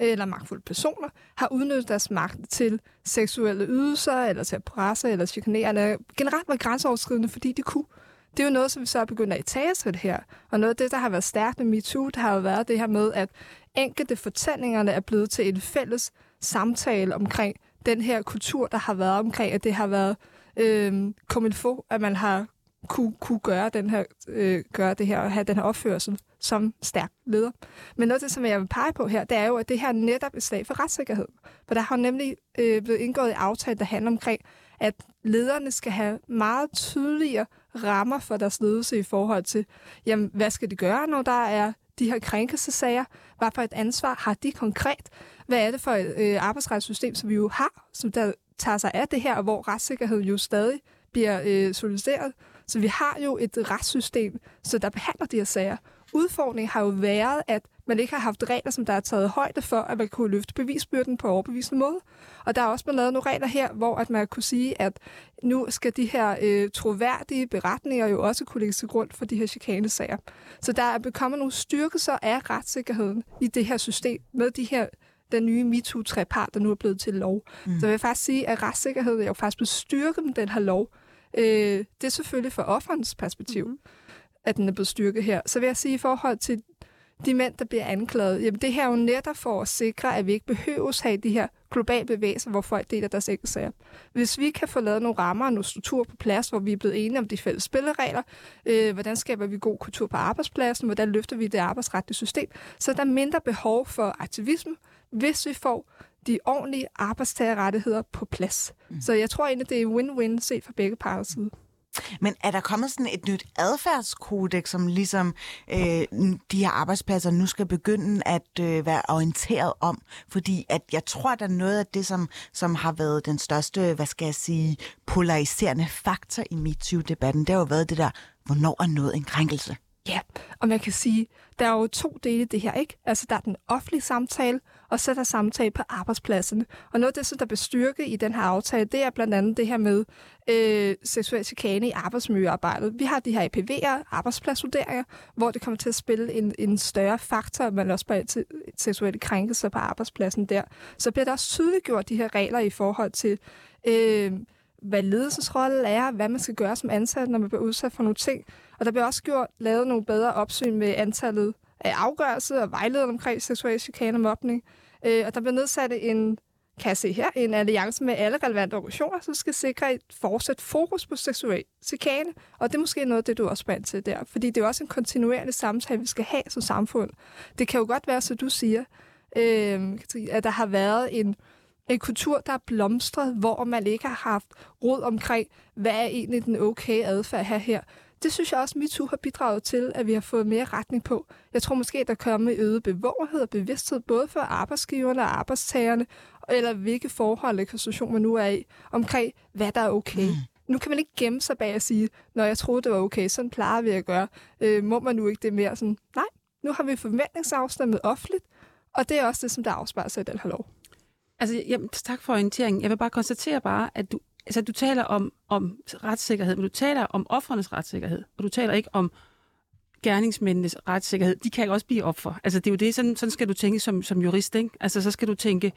øh, eller magtfulde personer har udnyttet deres magt til seksuelle ydelser, eller til at presse, eller chikanere, eller generelt var grænseoverskridende, fordi de kunne. Det er jo noget, som vi så er begyndt at i her. Og noget af det, der har været stærkt med MeToo, det har jo været det her med, at enkelte fortællingerne er blevet til en fælles samtale omkring den her kultur, der har været omkring, at det har været øh, få, at man har kunne, kunne gøre, den her, øh, gøre det her og have den her opførsel som stærk leder. Men noget af det, som jeg vil pege på her, det er jo, at det her netop er slag for retssikkerhed. For der har nemlig øh, blevet indgået en aftale, der handler omkring, at lederne skal have meget tydeligere rammer for deres ledelse i forhold til, jamen, hvad skal de gøre, når der er de her krænkelsesager? Hvad for et ansvar har de konkret? Hvad er det for et øh, arbejdsretssystem, som vi jo har, som der tager sig af det her, og hvor retssikkerhed jo stadig bliver øh, solidiseret? Så vi har jo et retssystem, så der behandler de her sager. Udfordringen har jo været, at man ikke har haft regler, som der er taget højde for, at man kunne løfte bevisbyrden på overbevisende måde. Og der er også blevet lavet nogle regler her, hvor at man kunne sige, at nu skal de her øh, troværdige beretninger jo også kunne lægges til grund for de her chikanesager. Så der er bekommet nogle styrkelser af retssikkerheden i det her system med de her den nye MeToo-trepart, der nu er blevet til lov. Mm. Så jeg vil faktisk sige, at retssikkerheden er jo faktisk blevet styrket med den her lov. Øh, det er selvfølgelig fra offerens perspektiv, mm. at den er blevet styrket her. Så vil jeg sige, i forhold til de mænd, der bliver anklaget, jamen det her er jo netop for at sikre, at vi ikke behøver at have de her globale bevægelser, hvor folk deler deres enkeltsager. Hvis vi kan få lavet nogle rammer og nogle strukturer på plads, hvor vi er blevet enige om de fælles spilleregler, øh, hvordan skaber vi god kultur på arbejdspladsen, hvordan løfter vi det arbejdsretlige system, så er der mindre behov for aktivisme, hvis vi får de ordentlige arbejdstagerrettigheder på plads. Mm. Så jeg tror egentlig, det er win-win set fra begge parter side. Men er der kommet sådan et nyt adfærdskodex, som ligesom øh, de her arbejdspladser nu skal begynde at øh, være orienteret om? Fordi at jeg tror, at der er noget af det, som, som har været den største, hvad skal jeg sige, polariserende faktor i MeToo-debatten, det har jo været det der, hvornår er noget en krænkelse? Ja, og man kan sige, der er jo to dele i det her, ikke? Altså, der er den offentlige samtale, og sætter der samtale på arbejdspladsen. Og noget af det, som der bestyrke i den her aftale, det er blandt andet det her med øh, seksuel chikane i arbejdsmiljøarbejdet. Vi har de her APV'er, arbejdspladsvurderinger, hvor det kommer til at spille en, en større faktor, men også bare til seksuelle krænkelser på arbejdspladsen der. Så bliver der også tydeliggjort de her regler i forhold til... Øh, hvad ledelsens rolle er, hvad man skal gøre som ansat, når man bliver udsat for nogle ting. Og der bliver også gjort, lavet nogle bedre opsyn med antallet afgørelse og vejledning omkring seksuel chikane og mobning. Øh, og der bliver nedsat en, kan jeg se her, en alliance med alle relevante organisationer, som skal sikre et fortsat fokus på seksuel chikane. Og det er måske noget af det, du også spændt til der. Fordi det er også en kontinuerlig samtale, vi skal have som samfund. Det kan jo godt være, så du siger, øh, at der har været en en kultur, der er blomstret, hvor man ikke har haft råd omkring, hvad er egentlig den okay adfærd her her. Det synes jeg også, MeToo har bidraget til, at vi har fået mere retning på. Jeg tror måske, at der kommer øget bevågenhed og bevidsthed, både for arbejdsgiverne og arbejdstagerne, eller hvilke forhold eller situation man nu er i, omkring hvad der er okay. Mm. Nu kan man ikke gemme sig bag at sige, når jeg troede, det var okay, sådan plejer vi at gøre. Øh, må man nu ikke det mere? Sådan, nej, nu har vi forventningsafstemmet offentligt, og det er også det, som der afspejler sig i den her lov. Altså, jamen, tak for orienteringen. Jeg vil bare konstatere bare, at du, altså, du taler om, om retssikkerhed, men du taler om offernes retssikkerhed, og du taler ikke om gerningsmændenes retssikkerhed. De kan også blive offer. Altså, det er jo det, sådan, sådan skal du tænke som, som jurist, ikke? Altså, så skal du tænke,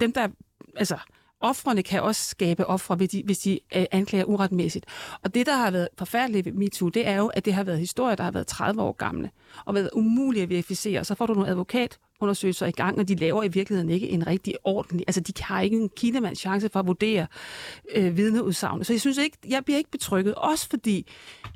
dem der, altså, offrene kan også skabe ofre, hvis de, hvis de øh, anklager uretmæssigt. Og det, der har været forfærdeligt ved MeToo, det er jo, at det har været historier, der har været 30 år gamle, og været umulige at verificere. Så får du nogle advokatundersøgelser i gang, og de laver i virkeligheden ikke en rigtig ordentlig... Altså, de har ikke en kinemands chance for at vurdere øh, vidneudsagn. Så jeg synes ikke, jeg bliver ikke betrykket. Også fordi,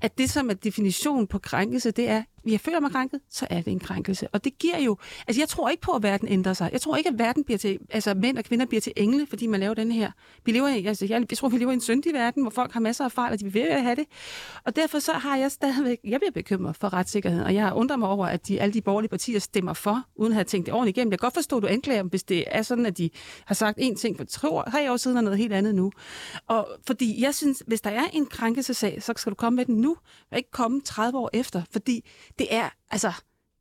at det som er definition på krænkelse, det er, jeg føler mig krænket, så er det en krænkelse. Og det giver jo... Altså, jeg tror ikke på, at verden ændrer sig. Jeg tror ikke, at verden bliver til... Altså, mænd og kvinder bliver til engle, fordi man laver den her. Vi lever i, altså, jeg, jeg tror, vi lever i en syndig verden, hvor folk har masser af fejl, og de vil ved at have det. Og derfor så har jeg stadigvæk... Jeg bliver bekymret for retssikkerheden, og jeg undrer mig over, at de, alle de borgerlige partier stemmer for, uden at have tænkt det ordentligt igennem. Jeg kan godt forstå, at du anklager dem, hvis det er sådan, at de har sagt en ting for tre år, tre år siden og noget helt andet nu. Og fordi jeg synes, hvis der er en krænkelsesag, så skal du komme med den nu, og ikke komme 30 år efter, fordi det er, altså,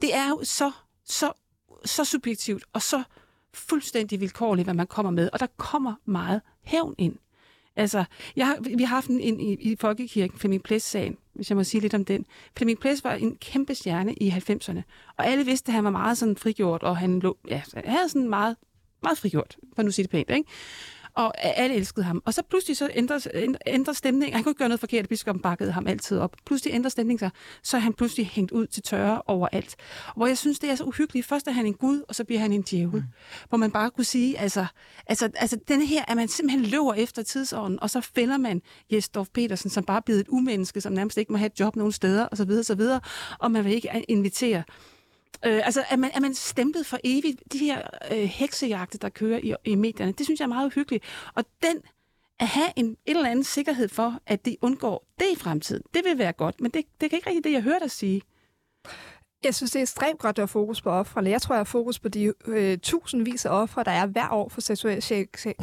det er jo så, så, så subjektivt og så fuldstændig vilkårligt, hvad man kommer med. Og der kommer meget hævn ind. Altså, jeg har, vi har haft en, en i, i Folkekirken, Flemming Plæs-sagen, hvis jeg må sige lidt om den. Flemming Plæs var en kæmpe stjerne i 90'erne, og alle vidste, at han var meget sådan frigjort, og han, lå, ja, han havde sådan meget, meget frigjort, for nu sige det pænt, ikke? Og alle elskede ham. Og så pludselig så ændrer, ændrer stemningen. Han kunne ikke gøre noget forkert, biskoppen bakkede ham altid op. Pludselig ændrer stemningen sig, så er han pludselig hængt ud til tørre overalt. Hvor jeg synes, det er så uhyggeligt. Først er han en gud, og så bliver han en djævel. Mm. Hvor man bare kunne sige, altså, altså, altså den her, at man simpelthen løber efter tidsånden, og så fælder man Jesdorf Petersen, som bare er blevet et umenneske, som nærmest ikke må have et job nogen steder, osv., osv., og man vil ikke invitere Øh, altså, er man, er man stemplet for evigt? De her øh, heksejagter, der kører i, i medierne, det synes jeg er meget uhyggeligt. Og den at have en et eller anden sikkerhed for, at de undgår det i fremtiden. Det vil være godt, men det, det kan ikke rigtigt det, jeg hørte dig sige. Jeg synes, det er ekstremt godt, at have fokus på offrene. Jeg tror, jeg har fokus på de øh, tusindvis af ofre, der er hver år for seksuel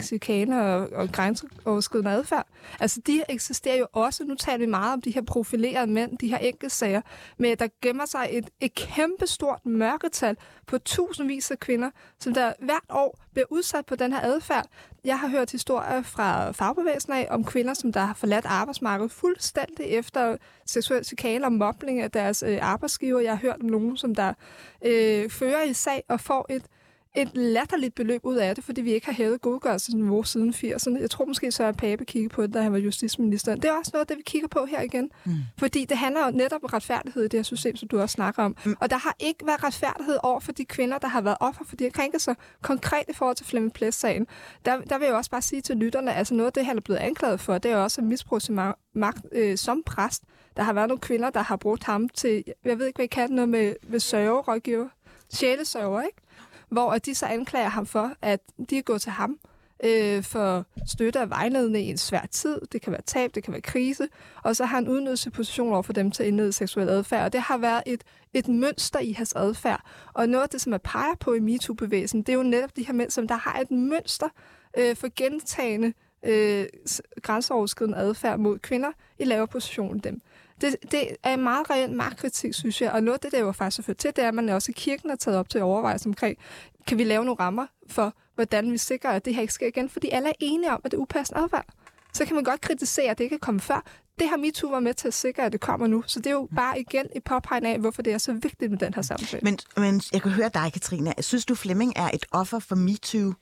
chikane og, og grænseoverskridende adfærd. Altså, de eksisterer jo også. Nu taler vi meget om de her profilerede mænd, de her enkeltsager, men der gemmer sig et, et kæmpe stort mørketal på tusindvis af kvinder, som der hvert år bliver udsat på den her adfærd. Jeg har hørt historier fra fagbevægelsen af om kvinder, som der har forladt arbejdsmarkedet fuldstændig efter seksuel chikane og mobling af deres øh, arbejdsgiver. Jeg har hørt om nogen, som der øh, fører i sag og får et et latterligt beløb ud af det, fordi vi ikke har hævet godgørelsesniveau siden 80'erne. Jeg tror måske, så Pape kigge på det, da han var justitsminister. Det er også noget det, vi kigger på her igen. Mm. Fordi det handler jo netop om retfærdighed i det her system, som du også snakker om. Mm. Og der har ikke været retfærdighed over for de kvinder, der har været offer for de her krænkelser. Konkret i forhold til Flemming Plæs-sagen. Der, der vil jeg også bare sige til lytterne, altså noget af det, han er blevet anklaget for, det er også at misbrug sin magt øh, som præst. Der har været nogle kvinder, der har brugt ham til, jeg ved ikke, hvad I kan, noget med, med sørgerådgiver. Sjælesørger, ikke? Hvor de så anklager ham for, at de er gået til ham øh, for støtte og vejledning i en svær tid. Det kan være tab, det kan være krise. Og så har han udnyttet position over for dem til at indlede seksuel adfærd. Og det har været et, et mønster i hans adfærd. Og noget af det, som er peger på i MeToo-bevægelsen, det er jo netop de her mænd, som der har et mønster øh, for gentagende øh, grænseoverskridende adfærd mod kvinder i lavere position end dem. Det, det er en meget reel magtkritik, synes jeg. Og noget af det, der jo faktisk har ført til, det er, at man også i kirken har taget op til overvejelse omkring, kan vi lave nogle rammer for, hvordan vi sikrer, at det her ikke sker igen? Fordi alle er enige om, at det er upassende adfærd. Så kan man godt kritisere, at det ikke er kommet før. Det har MeToo var med til at sikre, at det kommer nu. Så det er jo bare igen et påpegning af, hvorfor det er så vigtigt med den her samtale. Men, men jeg kan høre dig, Katrine. Synes du, Flemming er et offer for MeToo?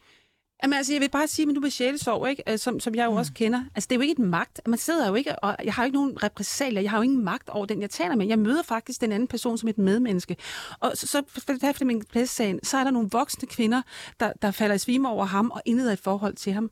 Jamen altså, jeg vil bare sige, at du med sjælesov, ikke? Som, som jeg jo mm. også kender. Altså, det er jo ikke et magt. Man sidder jo ikke, og jeg har jo ikke nogen repræsalier. Jeg har jo ingen magt over den, jeg taler med. Jeg møder faktisk den anden person som et medmenneske. Og så, så for min pladssagen, så er der nogle voksne kvinder, der, der falder i svime over ham og indleder et forhold til ham.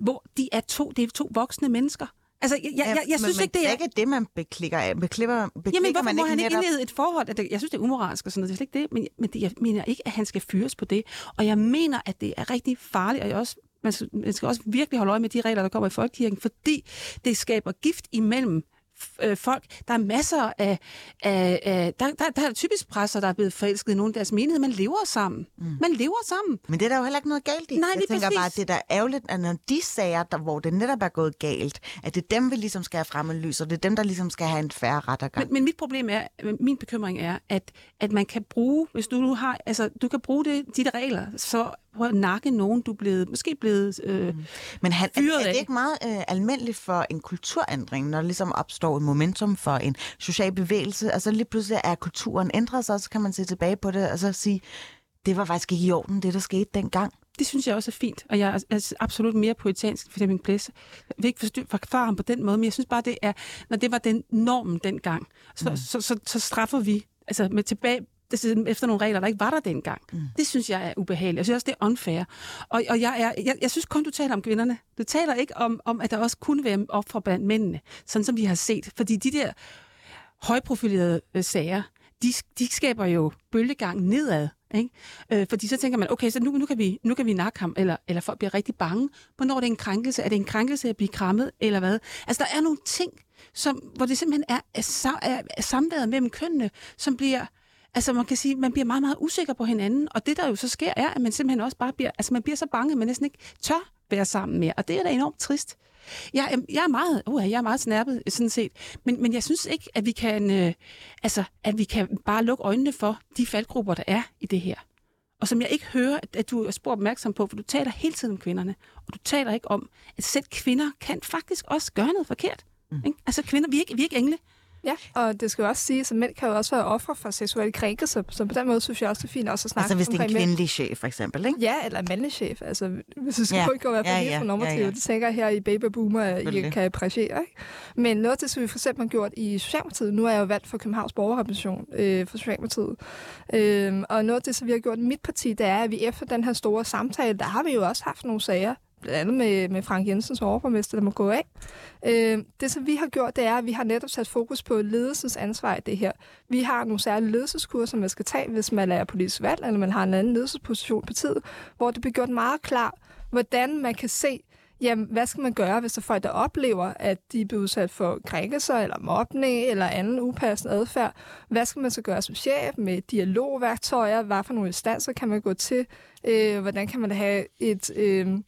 Hvor de er to, det er to voksne mennesker. Altså, jeg, jeg, jeg, jeg synes men, ikke, det er... ikke det, man beklikker af. Beklikker, beklikker Jamen, hvorfor man må ikke han ikke netop... indlede et forhold? At det, jeg synes, det er umoralsk og sådan noget. Det er slet ikke det. Men, men det, jeg mener ikke, at han skal fyres på det. Og jeg mener, at det er rigtig farligt, og jeg også man skal, man skal også virkelig holde øje med de regler, der kommer i folkekirken, fordi det skaber gift imellem øh, folk. Der er masser af... af, af der, der, der er typisk presser, der er blevet forelsket i nogle af deres menighed. Man lever sammen. Mm. Man lever sammen. Men det er der jo heller ikke noget galt i. Nej, jeg tænker præcis. bare, at det der er ærgerligt, at når de sager, der, hvor det netop er gået galt, at det er dem, vi ligesom skal have frem lys, og det er dem, der ligesom skal have en færre rettergang. Men, men mit problem er, min bekymring er, at, at man kan bruge, hvis du nu har, altså du kan bruge det, de der regler, så på at nakke nogen, du er blevet, måske blevet øh, mm. Men han, er, fyret er det af. ikke meget øh, almindeligt for en kulturændring, når der ligesom opstår et momentum for en social bevægelse, og så lige pludselig er kulturen ændret sig, og så kan man se tilbage på det, og så sige, det var faktisk ikke i orden, det der skete dengang. Det synes jeg også er fint, og jeg er, er absolut mere poetansk for Flemming Plæs. Jeg vil ikke forklare ham på den måde, men jeg synes bare, det er, når det var den normen dengang, så, mm. så, så, så straffer vi altså med tilbage, efter nogle regler, der ikke var der dengang. Mm. Det synes jeg er ubehageligt. Jeg synes også, det er unfair. Og, og jeg, er, jeg, jeg synes kun, du taler om kvinderne. Du taler ikke om, om at der også kunne være ofre blandt mændene, sådan som vi har set. Fordi de der højprofilerede øh, sager, de, de skaber jo bølgegang nedad. Ikke? Øh, fordi så tænker man, okay, så nu, nu, kan vi, nu kan vi nakke ham, eller, eller folk bliver rigtig bange. Hvornår er det en krænkelse? Er det en krænkelse at blive krammet, eller hvad? Altså, der er nogle ting, som, hvor det simpelthen er, er, er, er samværet mellem kønnene, som bliver Altså man kan sige, man bliver meget, meget usikker på hinanden, og det der jo så sker, er, at man simpelthen også bare bliver, altså man bliver så bange, at man næsten ikke tør være sammen mere, og det er da enormt trist. Jeg, jeg er meget, uh, jeg er meget snærpet, sådan set, men, men jeg synes ikke, at vi kan, øh, altså, at vi kan bare lukke øjnene for de faldgrupper, der er i det her. Og som jeg ikke hører, at du er spor opmærksom på, for du taler hele tiden om kvinderne, og du taler ikke om, at selv kvinder kan faktisk også gøre noget forkert. Mm. Ikke? Altså kvinder, vi er ikke, vi er ikke engle. Ja, og det skal jo også sige, at mænd kan jo også være ofre for seksuelle krænkelser, så på den måde synes jeg også, det er fint også at snakke Altså hvis det er en mænd. kvindelig chef, for eksempel, ikke? Ja, eller en mandlig chef. Altså, hvis det skal Ja. ikke være for Ja, ja, ja, normativt. ja, ja. Det tænker jeg her i Baby Boomer, I kan appreciere. Ikke? Men noget af det, som vi for eksempel har gjort i Socialdemokratiet, nu er jeg jo valgt for Københavns Borgerrepræsentation øh, for Socialdemokratiet, øh, og noget af det, som vi har gjort i mit parti, det er, at vi efter den her store samtale, der har vi jo også haft nogle sager, blandt andet med, med Frank Jensens overborgmester, der må gå af. Øh, det, som vi har gjort, det er, at vi har netop sat fokus på ledelsens ansvar i det her. Vi har nogle særlige ledelseskurser, man skal tage, hvis man er politisk valg, eller man har en anden ledelsesposition på tid, hvor det bliver gjort meget klart, hvordan man kan se, jamen, hvad skal man gøre, hvis der er folk, der oplever, at de bliver udsat for krænkelser eller mobning eller anden upassende adfærd? Hvad skal man så gøre som chef med dialogværktøjer? Hvad for nogle instanser kan man gå til? Øh, hvordan kan man have et øh,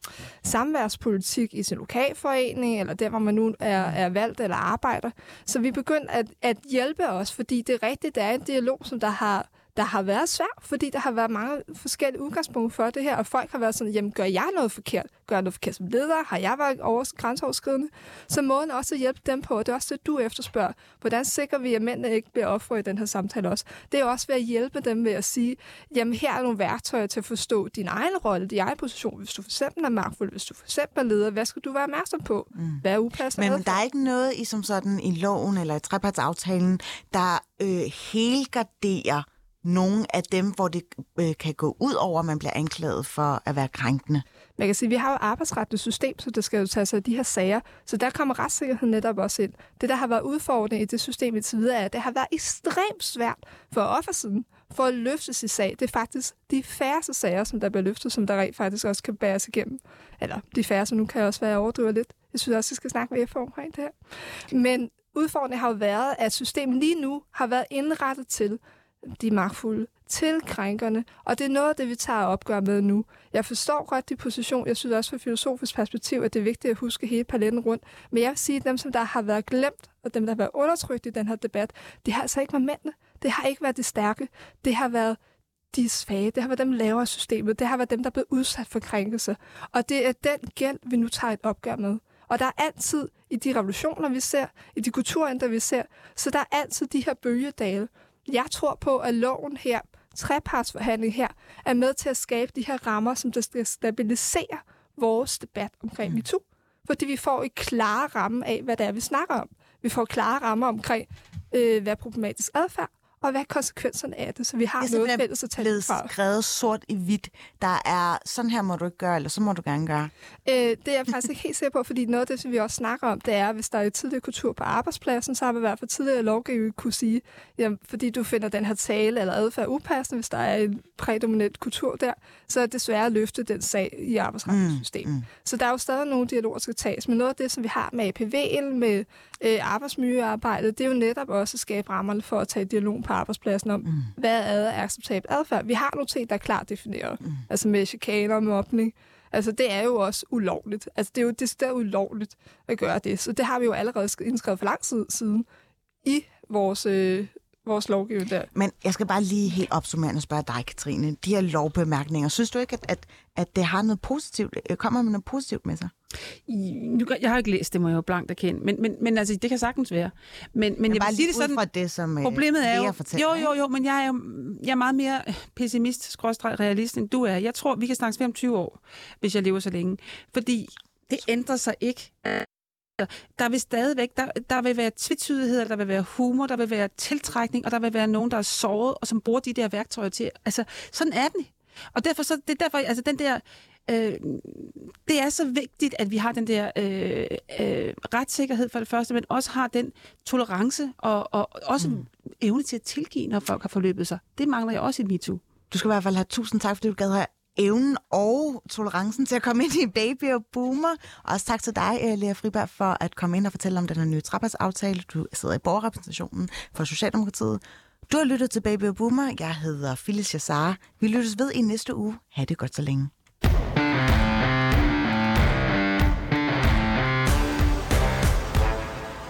samværspolitik i sin lokalforening, eller der, hvor man nu er, er valgt eller arbejder? Så vi begynder at, at hjælpe os, fordi det er rigtigt, der er en dialog, som der har der har været svært, fordi der har været mange forskellige udgangspunkter for det her, og folk har været sådan, jamen gør jeg noget forkert? Gør jeg noget forkert som leder? Har jeg været over, grænseoverskridende? Så måden også at hjælpe dem på, og det er også det, du efterspørger. Hvordan sikrer vi, at mændene ikke bliver offret i den her samtale også? Det er også ved at hjælpe dem ved at sige, jamen her er nogle værktøjer til at forstå din egen rolle, din egen position. Hvis du for eksempel er magtfuld, hvis du for eksempel er leder, hvad skal du være opmærksom på? Mm. Hvad er upassende Men der er ikke noget i som sådan i loven eller i trepartsaftalen, der øh, helgarderer nogle af dem, hvor det øh, kan gå ud over, at man bliver anklaget for at være krænkende? Man kan sige, at vi har jo arbejdsrettet system, så det skal jo tage sig af de her sager. Så der kommer retssikkerheden netop også ind. Det, der har været udfordrende i det system indtil videre, er, at det har været ekstremt svært for offersiden for at løfte sig sag. Det er faktisk de færreste sager, som der bliver løftet, som der rent faktisk også kan bæres igennem. Eller de færreste, nu kan jeg også være overdrivet lidt. Jeg synes også, vi skal snakke med FH omkring det her. Men udfordringen har jo været, at systemet lige nu har været indrettet til, de magtfulde til krænkerne, og det er noget af det, vi tager opgør med nu. Jeg forstår godt de position, jeg synes også fra filosofisk perspektiv, at det er vigtigt at huske hele paletten rundt, men jeg vil sige, at dem, som der har været glemt, og dem, der har været undertrykt i den her debat, det har altså ikke været mændene. Det har ikke været de stærke. Det har været de svage. Det har været dem lavere systemet. Det har været dem, der er blevet udsat for krænkelse. Og det er den gæld, vi nu tager et opgør med. Og der er altid i de revolutioner, vi ser, i de kulturændringer, vi ser, så der er altid de her bølgedale, jeg tror på, at loven her, trepartsforhandling her, er med til at skabe de her rammer, som der skal stabilisere vores debat omkring mm. MeToo. Fordi vi får et klare ramme af, hvad det er, vi snakker om. Vi får klare rammer omkring, øh, hvad er problematisk adfærd, og hvad er konsekvenserne af det, så vi har det noget fælles at tage fra. Det skrevet sort i hvidt. Der er, sådan her må du ikke gøre, eller så må du gerne gøre. Øh, det er jeg faktisk ikke helt sikker på, fordi noget af det, som vi også snakker om, det er, hvis der er tidligere kultur på arbejdspladsen, så har vi i hvert fald tidligere lovgivning kunne sige, jamen, fordi du finder den her tale eller adfærd upassende, hvis der er en prædominant kultur der, så er det desværre at løfte den sag i arbejdsretssystem. Mm, mm. Så der er jo stadig nogle dialoger, der skal tages, men noget af det, som vi har med APV'en, med øh, arbejdsmiljøarbejdet, det er jo netop også at skabe rammerne for at tage dialog på arbejdspladsen om, mm. hvad er acceptabel adfærd. Vi har nogle ting, der er klart defineret, mm. altså med chikaner og mobning. Altså, det er jo også ulovligt. Altså, det er jo det er ulovligt at gøre det. Så det har vi jo allerede indskrevet for lang tid siden i vores, øh, vores lovgivning der. Men jeg skal bare lige helt opsummerende spørge dig, Katrine. De her lovbemærkninger, synes du ikke, at, at, at det har noget positivt, øh, kommer med noget positivt med sig? Nu, jeg har ikke læst det, må jeg jo blankt erkende, men, men, men altså, det kan sagtens være. Men, men, jeg bare vil sige det sådan, fra det, som øh, problemet er jo, jo, jo, jo, men jeg er, jo, jeg er meget mere pessimist, skråstreg, realist, end du er. Jeg tror, vi kan snakke om 20 år, hvis jeg lever så længe. Fordi det ændrer sig ikke der vil stadigvæk, der, der vil være tvetydighed, der vil være humor, der vil være tiltrækning, og der vil være nogen, der er såret, og som bruger de der værktøjer til. Altså, sådan er det. Og derfor, så, det er derfor, altså den der, øh, det er så vigtigt, at vi har den der øh, øh, retssikkerhed for det første, men også har den tolerance og, og også mm. evne til at tilgive, når folk har forløbet sig. Det mangler jeg også i MeToo. Du skal i hvert fald have tusind tak, fordi du gad have evnen og tolerancen til at komme ind i Baby og Boomer. Og også tak til dig, øh, Lea Friberg, for at komme ind og fortælle om den her nye trappersaftale. Du sidder i borgerrepræsentationen for Socialdemokratiet. Du har lyttet til Baby og Boomer. Jeg hedder Phyllis Jassar. Vi lyttes ved i næste uge. Ha' det godt så længe.